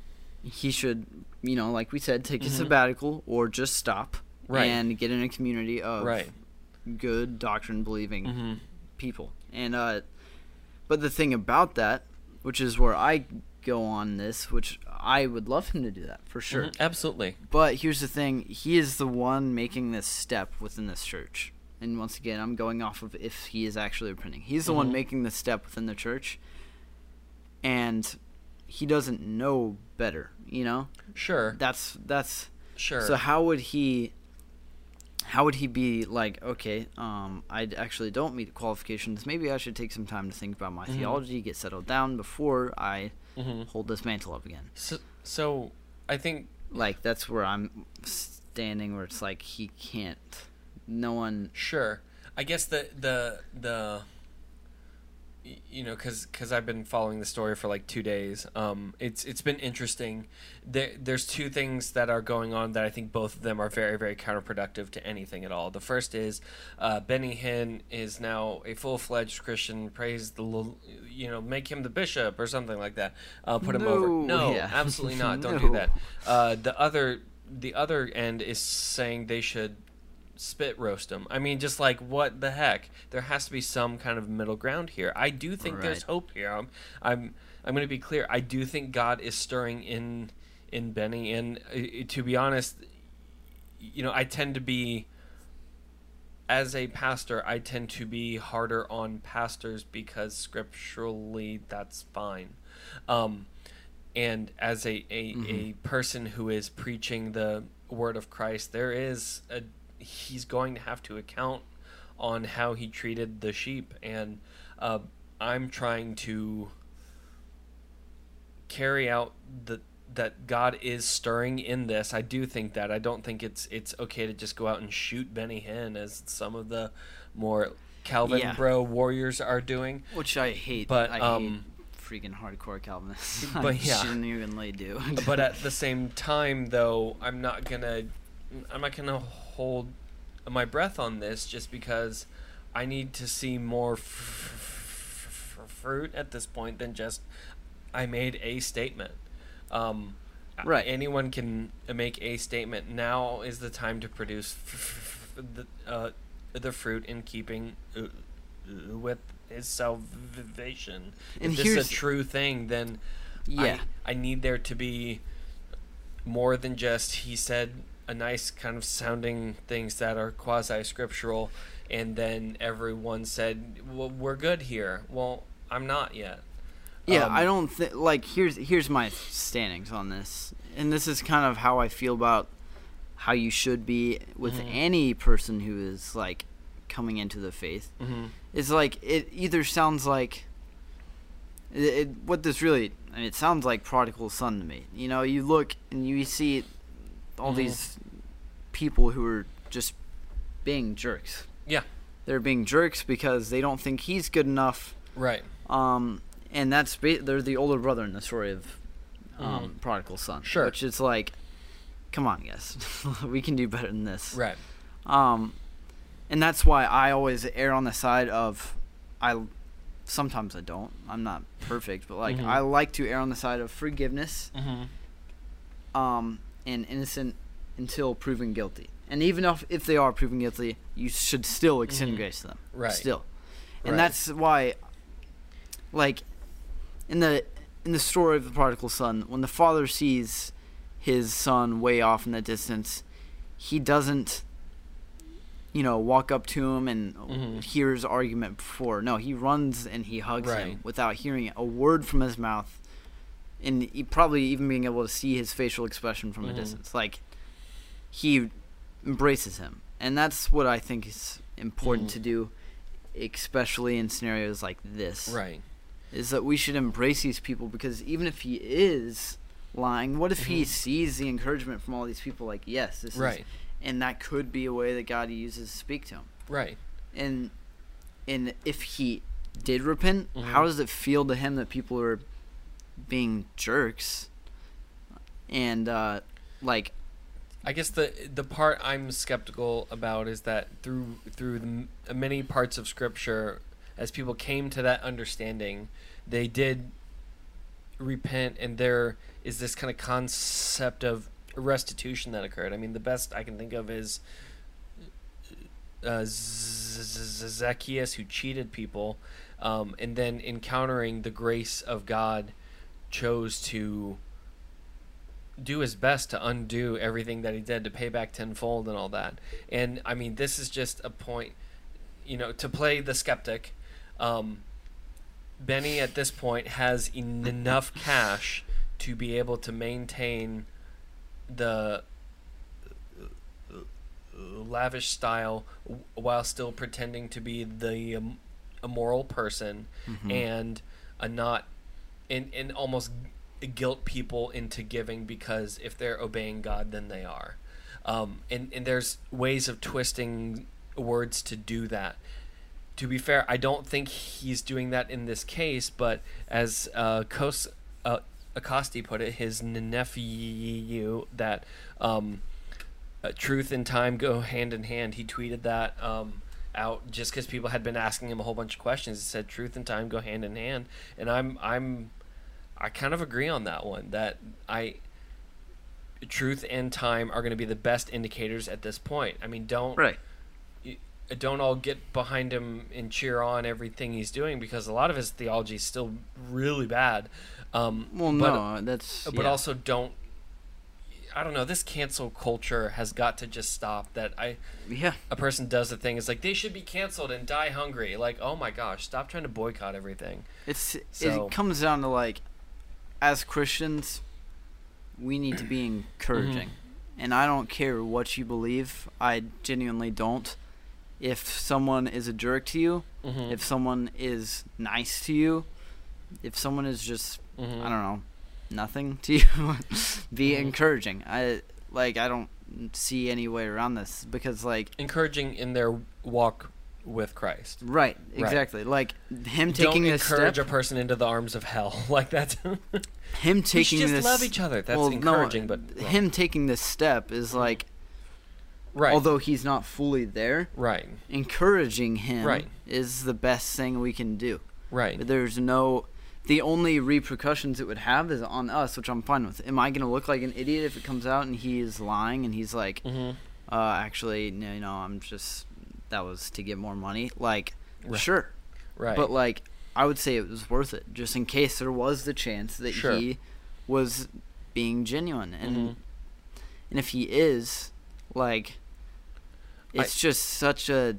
he should you know like we said take a Mhm. sabbatical or just stop Right. and get in a community of right good doctrine believing mm-hmm. people and uh but the thing about that which is where I go on this which I would love him to do that for sure Mm-hmm. absolutely but here's the thing he is the one making this step within this church and once again I'm going off of if he is actually repenting he's the one Mhm. making the step within the church and he doesn't know better you know sure that's that's sure so how would he how would he be like? Okay, um, I actually don't meet the qualifications. Maybe I should take some time to think about my Mhm. theology, get settled down before I Mm-hmm. hold this mantle up again. So, so I think Like that's where I'm standing, where it's like he can't. No one. Sure. I guess the the the you know cuz cuz I've been following the story for like 2 days. Um it's it's been interesting. There there's two things that are going on that I think both of them are very very counterproductive to anything at all. The first is uh Benny Hinn is now a full-fledged Christian. Praise the you know, make him the bishop or something like that. Uh put him over. No, No, yeah. absolutely not. Don't No. do that. Uh the other the other end is saying they should spit roast them. I mean, just like what the heck? There has to be some kind of middle ground here. I do think there's hope here. I'm, I'm, I'm going to be clear. I do think God is stirring in, in Benny. And uh, to be honest, you know, I tend to be, as a pastor, I tend to be harder on pastors because scripturally that's fine. Um, and as a a, a person who is preaching the word of Christ, there is a he's going to have to account on how he treated the sheep, and uh, I'm trying to carry out the that God is stirring in this. I do think that. I don't think it's it's okay to just go out and shoot Benny Hinn as some of the more Calvin Yeah. bro warriors are doing. Which I hate. But, I um, hate freaking hardcore Calvinists. but I yeah. shouldn't even lay do. but at the same time though i'm not gonna i'm not gonna hold my breath on this just because i need to see more f- f- f- fruit at this point than just i made a statement um Right. anyone can make a statement now is the time to produce f- f- the uh, the fruit in keeping uh, uh, with his salvation And if this is a true thing then yeah. I, I need there to be more than just he said a nice kind of sounding things that are quasi scriptural and then everyone said well we're good here well i'm not yet Yeah, Um, I don't think like here's here's my standings on this, and this is kind of how I feel about how you should be with Mhm. any person who is like coming into the faith. mm-hmm. It's like it either sounds like it, it what this really I mean, it sounds like prodigal son to me. You know, you look and you see all Mhm. these people who are just being jerks. Yeah. They're being jerks because they don't think he's good enough right um, and that's they're the older brother in the story of um, prodigal son. Sure. Which is like, come on, guys, we can do better than this. right Um, and that's why I always err on the side of, I, sometimes I don't. I'm not perfect, but like Mhm. I like to err on the side of forgiveness, mm-hmm. um, and innocent until proven guilty. And even if if they are proven guilty, you should still extend Mhm. grace to them. right Still. And Right. that's why like in the in the story of the prodigal son, when the father sees his son way off in the distance, he doesn't you know, walk up to him and Mhm. hear his argument before. No, he runs and he hugs him without hearing a word from his mouth and he probably even being able to see his facial expression from Mhm. a distance. Like he embraces him. And that's what I think is important Mhm. to do especially in scenarios like this right is that we should embrace these people because even if he is lying what if he Mhm. sees the encouragement from all these people like yes this is right and that could be a way that god uses to speak to him right and and if he did repent Mhm. how does it feel to him that people are being jerks and uh like I guess the the part I'm skeptical about is that through through the many parts of Scripture, as people came to that understanding, they did repent, and there is this kind of concept of restitution that occurred. I mean, the best I can think of is uh, Z- Zacchaeus who cheated people, um, and then encountering the grace of God, chose to do his best to undo everything that he did to pay back tenfold and all that. And I mean, this is just a point, you know, to play the skeptic. Um, Benny at this point has en- enough cash to be able to maintain the lavish style while still pretending to be the um, moral person Mhm. and a not and and almost guilt people into giving because if they're obeying God then they are. Um, and and there's ways of twisting words to do that. To be fair, I don't think he's doing that in this case, but as uh, Kos, uh, Acosti put it, his nephew, that um, uh, truth and time go hand in hand. He tweeted that um, out just because people had been asking him a whole bunch of questions. He said truth and time go hand in hand, and I'm I'm I kind of agree on that one. That I truth and time are going to be the best indicators at this point. I mean, don't Right. don't all get behind him and cheer on everything he's doing because a lot of his theology is still really bad. Um, Well, but, no, that's but yeah. also don't. I don't know. This cancel culture has got to just stop. That I yeah. a person does a thing, it's like they should be canceled and die hungry. Like, oh my gosh, stop trying to boycott everything. It's So- it comes down to like, as Christians, we need to be encouraging, Mm-hmm. and I don't care what you believe. I genuinely don't. If someone is a jerk to you, Mm-hmm. if someone is nice to you, if someone is just Mm-hmm. I don't know, nothing to you, be Mhm. encouraging. I like I don't see any way around this because like encouraging in their walk with Christ. right, Right. exactly. Like him taking Don't this encourage step, a person into the arms of hell like that. him taking just this love each other. That's well, no, encouraging, but wrong. him taking this step is Mhm. like right, although he's not fully there, right, encouraging him Right. is the best thing we can do. right. But there's no the only repercussions it would have is on us, which I'm fine with. Am I gonna look like an idiot if it comes out and he is lying and he's like, Mm-hmm. uh, actually, no, no, I'm just that was to get more money. Like, Right. sure, Right. but like, I would say it was worth it, just in case there was the chance that Sure. he was being genuine, and Mhm. and if he is, like, I- it's just such a,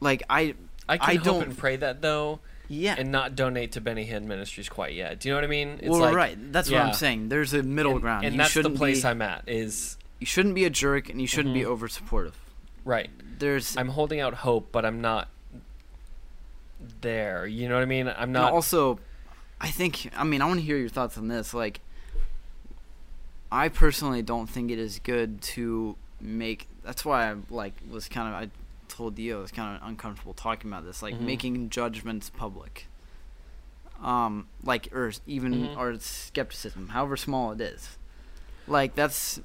like I, I can I hope don't- and pray that though, yeah. and not donate to Benny Hinn Ministries quite yet. Do you know what I mean? It's well, like, right. That's what. I'm saying. There's a middle and, ground. and you that's the place be, I'm at. Is You shouldn't be a jerk, and you shouldn't be Mhm. over supportive. Right. There's I'm holding out hope, but I'm not there. You know what I mean? I'm not. also, I think. I mean, I want to hear your thoughts on this. Like, I personally don't think it is good to make. That's why I like was kind of. I told you I was kind of uncomfortable talking about this. Like Mhm. making judgments public. Um, like or even Mhm. or skepticism, however small it is. Like that's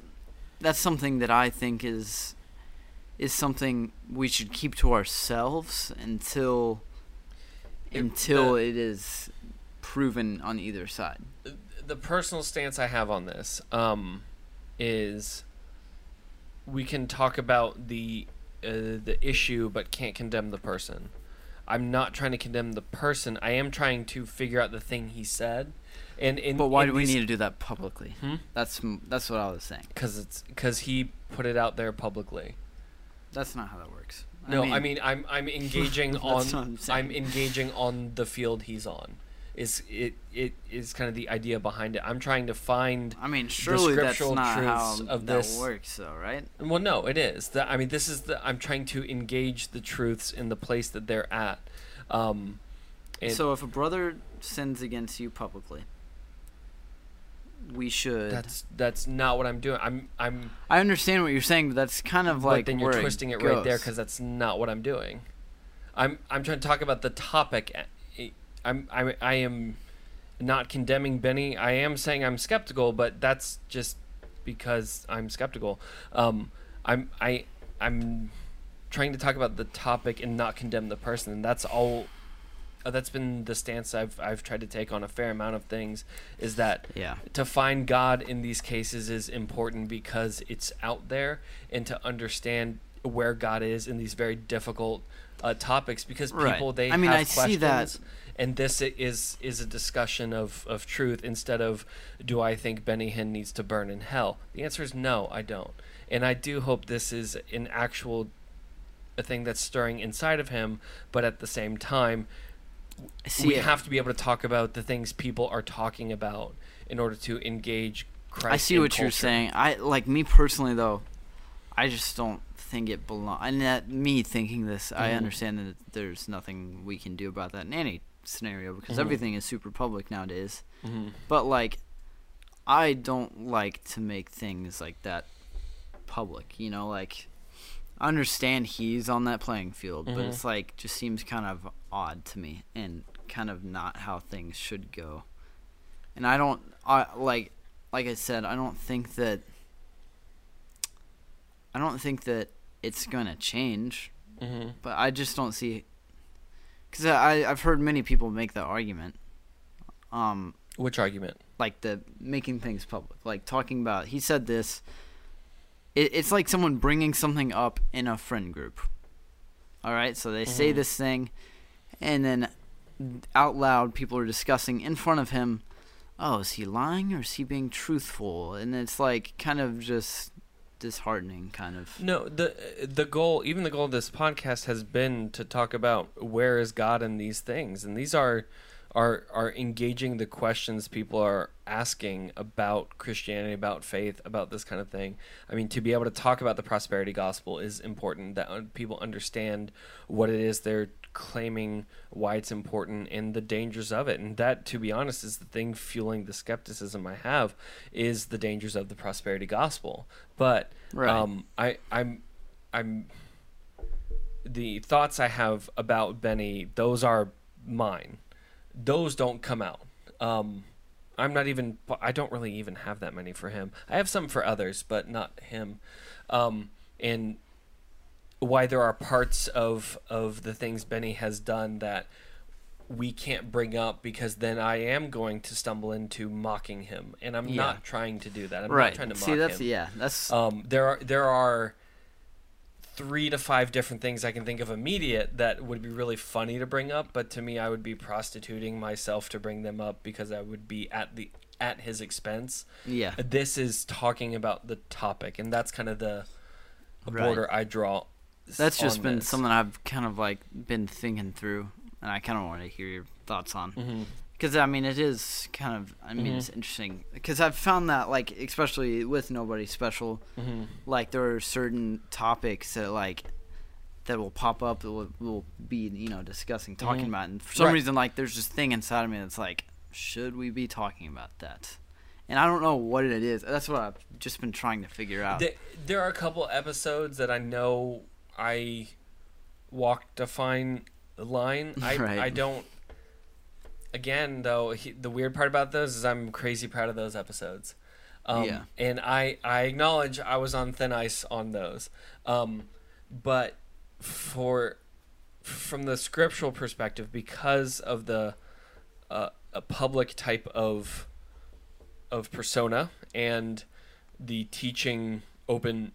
that's something that I think is is something we should keep to ourselves until It- until the- it is proven on either side. the personal stance I have on this um, is we can talk about the uh, the issue, but can't condemn the person. I'm not trying to condemn the person. I am trying to figure out the thing he said. And in, But why do we these- need to do that publicly? Hmm? That's that's what I was saying. Because it's because he put it out there publicly. That's not how that works. No, I mean, I'm I'm engaging on I'm. I'm engaging on the field he's on. Is it it is kind of the idea behind it. I'm trying to find I mean, surely that's scriptural not how truths of that this- works, though, right? Well, no, it is. The, I mean, this is the. I'm trying to engage the truths in the place that they're at. Um, so if a brother sins against you publicly, we should. that's that's not what I'm doing. I'm I'm. I understand what you're saying, but that's kind of But like then you're where twisting it, right there because that's not what I'm doing. I'm I'm trying to talk about the topic. I'm I I am not condemning Benny. I am saying I'm skeptical, but that's just because I'm skeptical. Um, I'm I I'm trying to talk about the topic and not condemn the person, and that's all. Uh, that's been the stance I've I've tried to take on a fair amount of things. Is that yeah. to find God in these cases is important because it's out there, and to understand where God is in these very difficult uh, topics because Right. people they I mean, have I see that- questions, and this is is a discussion of of truth instead of do I think Benny Hinn needs to burn in hell? The answer is no, I don't, and I do hope this is an actual a thing that's stirring inside of him, but at the same time See, we it. have to be able to talk about the things people are talking about in order to engage Christ. I see what you're saying. I like me personally though. I just don't think it belongs. And that me thinking this, I Mhm. understand that there's nothing we can do about that in any scenario because Mhm. everything is super public nowadays. Mhm. But like, I don't like to make things like that public. You know, like I understand he's on that playing field, but Mhm. it's like just seems kind of odd to me and kind of not how things should go. And I don't, I like, like I said, I don't think that. I don't think that it's gonna change, Mhm. but I just don't see. Because I I've heard many people make that argument. Um, Which argument? like the making things public, like talking about. He said this. It, it's like someone bringing something up in a friend group. All right, so they say Mhm. this thing, and then out loud, people are discussing in front of him. Oh, is he lying or is he being truthful? And it's like kind of just disheartening, kind of. No, the the goal, even the goal of this podcast has been to talk about where is God in these things, and these are are are engaging the questions people are asking about Christianity, about faith, about this kind of thing. I mean, to be able to talk about the prosperity gospel is important that uh, people understand what it is they're claiming, why it's important, and the dangers of it. And that, to be honest, is the thing fueling the skepticism I have is the dangers of the prosperity gospel. But Right. um, I I'm I'm the thoughts I have about Benny, those are mine. Those don't come out. Um, I'm not even. I don't really even have that many for him. I have some for others, but not him. Um, and why there are parts of of the things Benny has done that we can't bring up because then I am going to stumble into mocking him, and I'm Yeah. not trying to do that. I'm right. not trying to mock See, that's him. yeah, that's Um, there are there are three to five different things I can think of immediate that would be really funny to bring up, but to me, I would be prostituting myself to bring them up because I would be at the at his expense. yeah. This is talking about the topic, and that's kind of the Right. border I draw. That's just been this. something I've kind of like been thinking through, and I kind of want to hear your thoughts on. Mhm. Because I mean, it is kind of. I mean, Mhm. it's interesting because I've found that like, especially with nobody special, Mhm. like there are certain topics that like that will pop up that will, will be you know discussing, talking Mhm. about, and for some Right. reason like there's this thing inside of me that's like, should we be talking about that? And I don't know what it is. That's what I've just been trying to figure out. There, there are a couple episodes that I know I walked a fine line. I Right. I don't. Again, though, he, the weird part about those is I'm crazy proud of those episodes. Um, Yeah. And I I acknowledge I was on thin ice on those. Um, but for from the scriptural perspective, because of the uh, a public type of of persona and the teaching open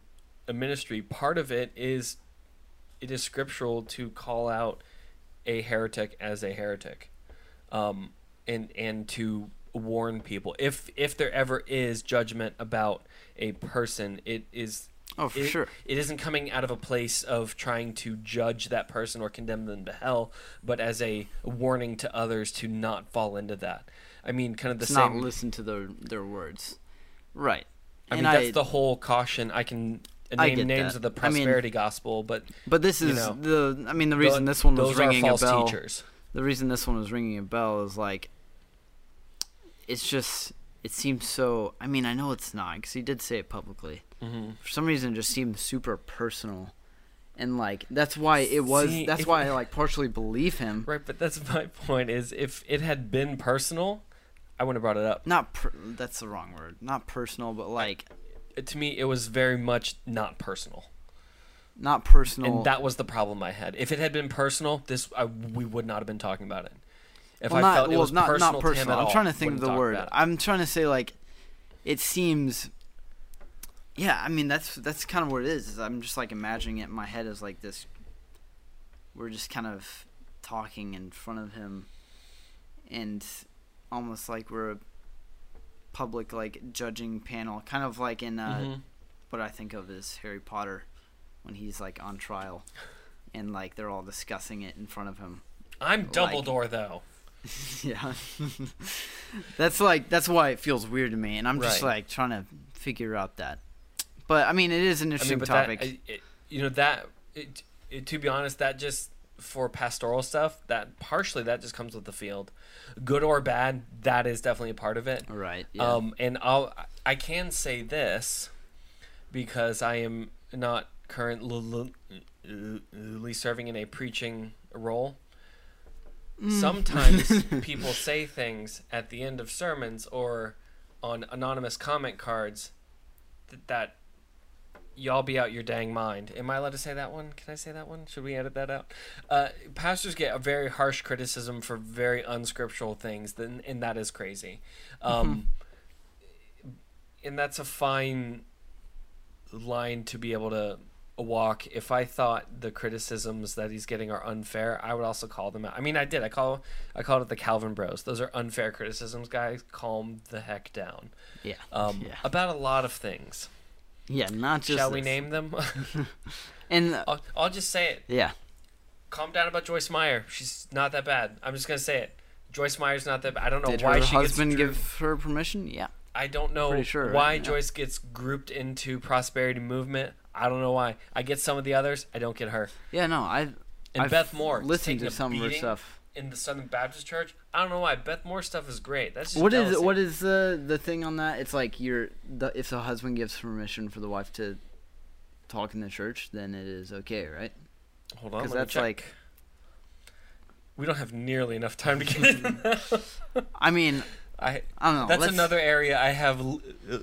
a ministry, part of it is it is scriptural to call out a heretic as a heretic, um, and and to warn people if if there ever is judgment about a person, it is oh, for it, sure. It isn't coming out of a place of trying to judge that person or condemn them to hell, but as a warning to others to not fall into that. I mean, kind of the It's same. not listen to their their words. Right. I mean, And that's the whole caution. I can name names that. of the I mean- prosperity gospel, but But this you is know, the. I mean, the reason tho- this one was those ringing are false a bell. teachers. The reason this one was ringing a bell is like. It's just. It seems so. I mean, I know it's not because he did say it publicly. hmm For some reason, it just seemed super personal, and like that's why it was. See, that's why I like partially believe him. Right, but that's my point. Is if it had been personal, I wouldn't have brought it up. Not. Per- that's the wrong word. Not personal, but like It- to me, it was very much not personal, not personal. and that was the problem I had. If it had been personal, this I, we would not have been talking about it. If well, I not, felt it well, was not, personal, not personal. I'm all, trying to think of the word. I'm trying to say like, it seems. Yeah, I mean that's that's kind of what it is. is I'm just like imagining it in my head as like this. We're just kind of talking in front of him, and almost like we're a public like judging panel, kind of like in uh, Mhm. what I think of as Harry Potter, when he's like on trial, and like they're all discussing it in front of him. I'm like- Dumbledore, though. Yeah. that's like that's why it feels weird to me and I'm just Right. like trying to figure out that. But I mean it is an I interesting mean, topic. that, it, you know that it, it, to be honest, that just for pastoral stuff, that partially that just comes with the field, good or bad. That is definitely a part of it. Right. Yeah. Um, and I'll I can say this because I am not currently serving in a preaching role. Mm. Sometimes people say things at the end of sermons or on anonymous comment cards that, that y'all be out your dang mind. Am I allowed to say that one? Can I say that one? Should we edit that out? Uh, pastors get a very harsh criticism for very unscriptural things, then and that is crazy. Um, And that's a fine line to be able to walk. If I thought the criticisms that he's getting are unfair, I would also call them out. I mean, I did. I call I called it the Calvin Bros. Those are unfair criticisms, guys. Calm the heck down. yeah. Um, Yeah. About a lot of things. Yeah. Not just. Shall we name them? And uh, I'll, I'll just say it. yeah. Calm down about Joyce Meyer. She's not that bad. I'm just gonna say it. Joyce Meyer's not that bad. I don't know Did why her she husband gets. give her permission? Yeah. I don't know sure, right? why Yeah. Joyce gets grouped into prosperity movement. I don't know why. I get some of the others. I don't get her. Yeah. No. I. And I've Beth Moore is listened to some of her stuff. in the Southern Baptist Church. I don't know why. Beth Moore stuff is great. That's just What is jealousy. what is the the thing on that? It's like you're the if the husband gives permission for the wife to talk in the church, then it is okay, right? Hold on, 'Cause let me that's like- we don't have nearly enough time to get. I mean, I I don't know. that's another area I have. l- uh,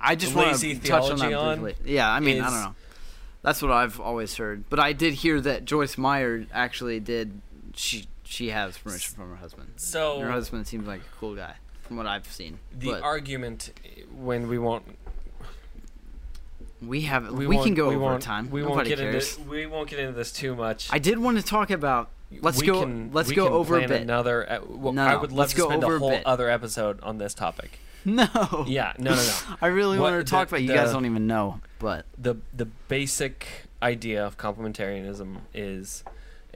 I just want to touch on that on briefly. Yeah, I mean, I don't know. That's what I've always heard. But I did hear that Joyce Meyer actually did. She she has permission from her husband. So Her husband seems like a cool guy, from what I've seen. the but argument when we won't we have we, we, can go we over time. We won't get cares. into we won't get into this too much. I did want to talk about. Let's We go. can- let's go over a bit. Another. Uh, well, No, I would love let's to go spend over a a whole bit. other episode on this topic. No. Yeah, no, no, no. I really wanted to talk the- about. You guys don't even know, but the the basic idea of complementarianism is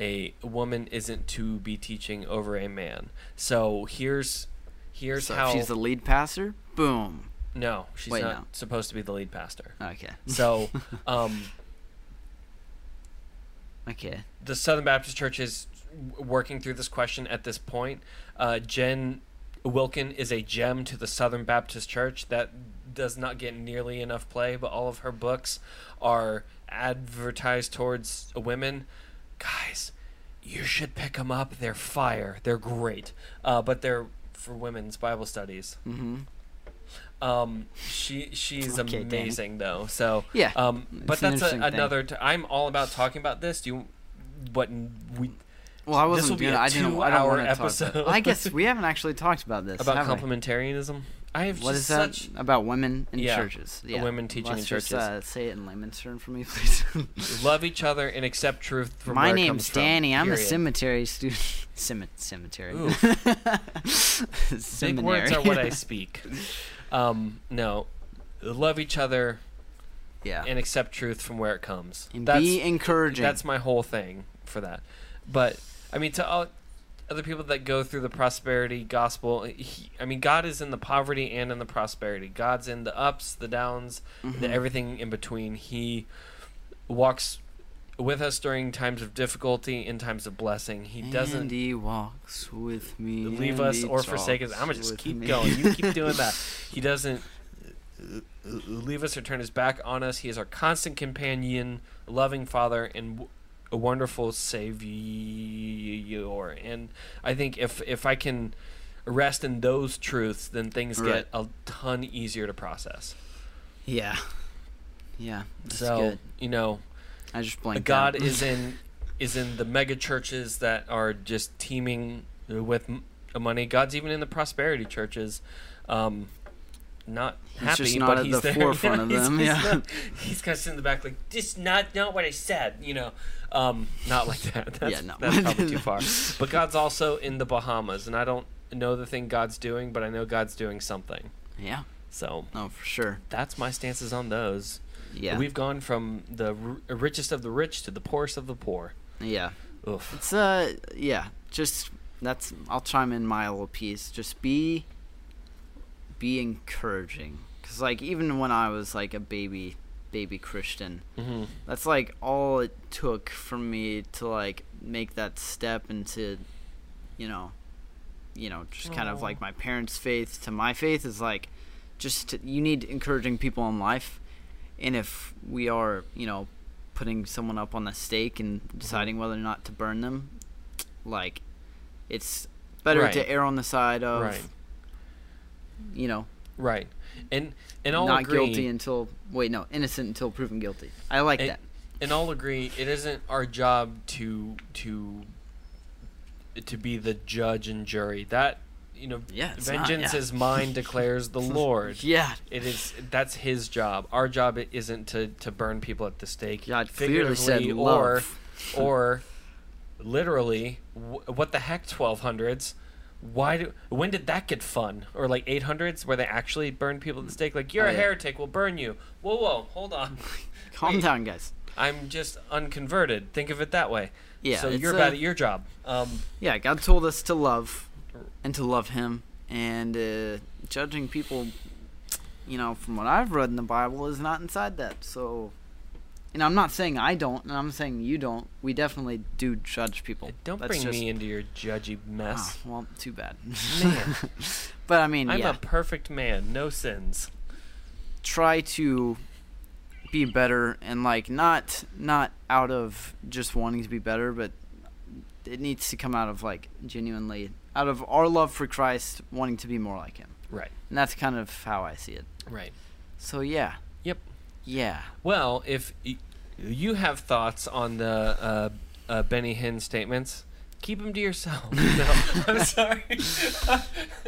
a woman isn't to be teaching over a man. So here's here's so how she's the lead pastor. Boom. no, she's Wait, not no. supposed to be the lead pastor. Okay. So um, Okay. the Southern Baptist Church is working through this question at this point. Uh, Jen Wilkin is a gem to the Southern Baptist Church that does not get nearly enough play, but all of her books are advertised towards women. Guys, you should pick them up. They're fire. They're great. Uh, but they're for women's Bible studies. Mm-hmm. Um, she she's Okay, amazing though. So Yeah. um, but It's that's a, another. T- I'm all about talking about this. Do you? But we Well, I wasn't will be a. I didn't. I don't want to talk about. episode. I guess we haven't actually talked about this. about complementarianism. I have What is that such about women in Yeah, churches? Yeah, women teaching Let's in just, churches. uh, say it in layman's term for me, please. love each other and accept truth from My where it name's comes from, My name's Danny. I'm a cemetery student. Cem- cemetery. Big words are what I speak. Um, no, love each other yeah. and accept truth from where it comes. And that's be encouraging. that's my whole thing for that. But I mean, to all other people that go through the prosperity gospel, he, I mean, God is in the poverty and in the prosperity. God's in the ups, the downs, the Mhm. everything in between. He walks with us during times of difficulty, in times of blessing. He doesn't And he walks with me. leave us or forsake us. I'm gonna just keep me. going. You keep doing that. He doesn't leave us or turn his back on us. He is our constant companion, loving Father, and a wonderful Savior. And I think if if I can rest in those truths, then things Right. get a ton easier to process. Yeah. Yeah. So good. you know, I just blanked. God is in is in the mega churches that are just teeming with money. God's even in the prosperity churches. Um, not He's happy, just not but at he's the there. forefront of he's, them, He's, yeah. not- he's kind of sitting in the back, like this. Not not what I said. You know, um, not like that. That's, Yeah, no. that's probably too far. But God's also in the Bahamas, and I don't know the thing God's doing, but I know God's doing something. Yeah. So No, for sure. that's my stances on those. Yeah. We've gone from the r- richest of the rich to the poorest of the poor. yeah. Oof. It's uh yeah, just that's I'll chime in my little piece. Just be be encouraging cuz like even when I was like a baby baby Christian. hmm That's like all it took for me to like make that step into, you know, you know, just kind of like my parents' faith to my faith is like, just to, you need encouraging people in life, and if we are, you know, putting someone up on the stake and deciding whether or not to burn them, like, it's better Right. to err on the side of, Right. you know, Right. And and all not agree. guilty until wait no innocent until proven guilty. I like And- that. and all agree it isn't our job to to to be the judge and jury that you know Yeah, it's not, vengeance yeah. is mine declares the lord Yeah, it is that's his job our job isn't to to burn people at the stake God clearly said figuratively or love. or literally wh- what the heck 1200s why do when did that get fun or like 800s where they actually burned people at the stake like you're Oh, a yeah. heretic we'll burn you whoa whoa hold on Calm Wait. down, guys. I'm just unconverted. Think of it that way. Yeah, So you're a- bad at your job. Um, Yeah, God told us to love and to love Him, and uh, judging people, you know, from what I've read in the Bible, is not inside that. So, and I'm not saying I don't, and I'm saying you don't. We definitely do judge people. don't That's bring just- me into your judgy mess. Oh, well, too bad. Man. but I mean, I'm yeah, a perfect man, no sins. try to be better and like not not out of just wanting to be better but it needs to come out of like genuinely out of our love for Christ wanting to be more like him Right. and that's kind of how I see it Right. so yeah Yep. Yeah Well, if y- you have thoughts on the uh, uh, Benny Hinn statements, keep them to yourself. no, I'm sorry.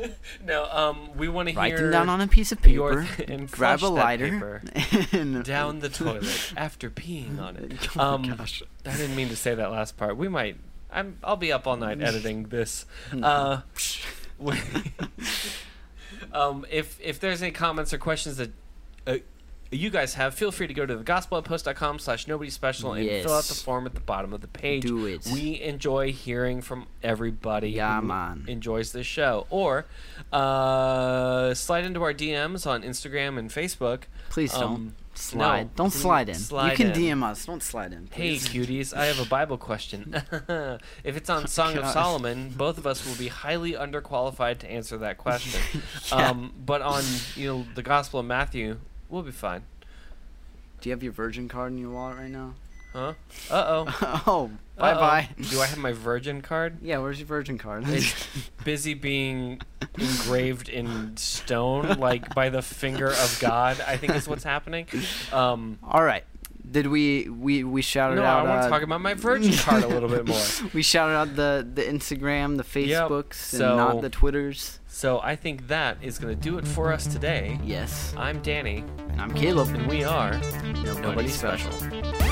no, um, we want to hear. write them down on a piece of paper th- and grab a lighter and down the toilet after peeing on it. oh Um, gosh I didn't mean to say that last part. We might. I'm. I'll be up all night editing this. Uh, um, if if there's any comments or questions that uh, you guys have, feel free to go to thegospeloutpost.com slash nobody special and fill out the form at the bottom of the page. Do it. We enjoy hearing from everybody Yeah, who man. enjoys this show. Or uh, slide into our DMs on Instagram and Facebook. please don't Um, slide no, don't slide in slide you can in. DM us don't slide in Hey, please. cuties, I have a Bible question. if it's on Song of Solomon, both of us will be highly underqualified to answer that question. Yeah. um, but on you know the Gospel of Matthew, we'll be fine. do you have your virgin card in your wallet right now Huh? Uh oh. oh bye bye Do I have my Virgin card? Yeah, where's your virgin card? It's busy being engraved in stone, like by the finger of God. I think is what's happening. Um, All right. Did we we we shouted no, I want to uh, talk about my Virgin card a little bit more. We shouted out the the Instagram, the Yep, Facebooks, so- and not the Twitters. So I think that is going to do it for us today. Yes. I'm Danny, And I'm Caleb. and we are Nobody Nobody special. special.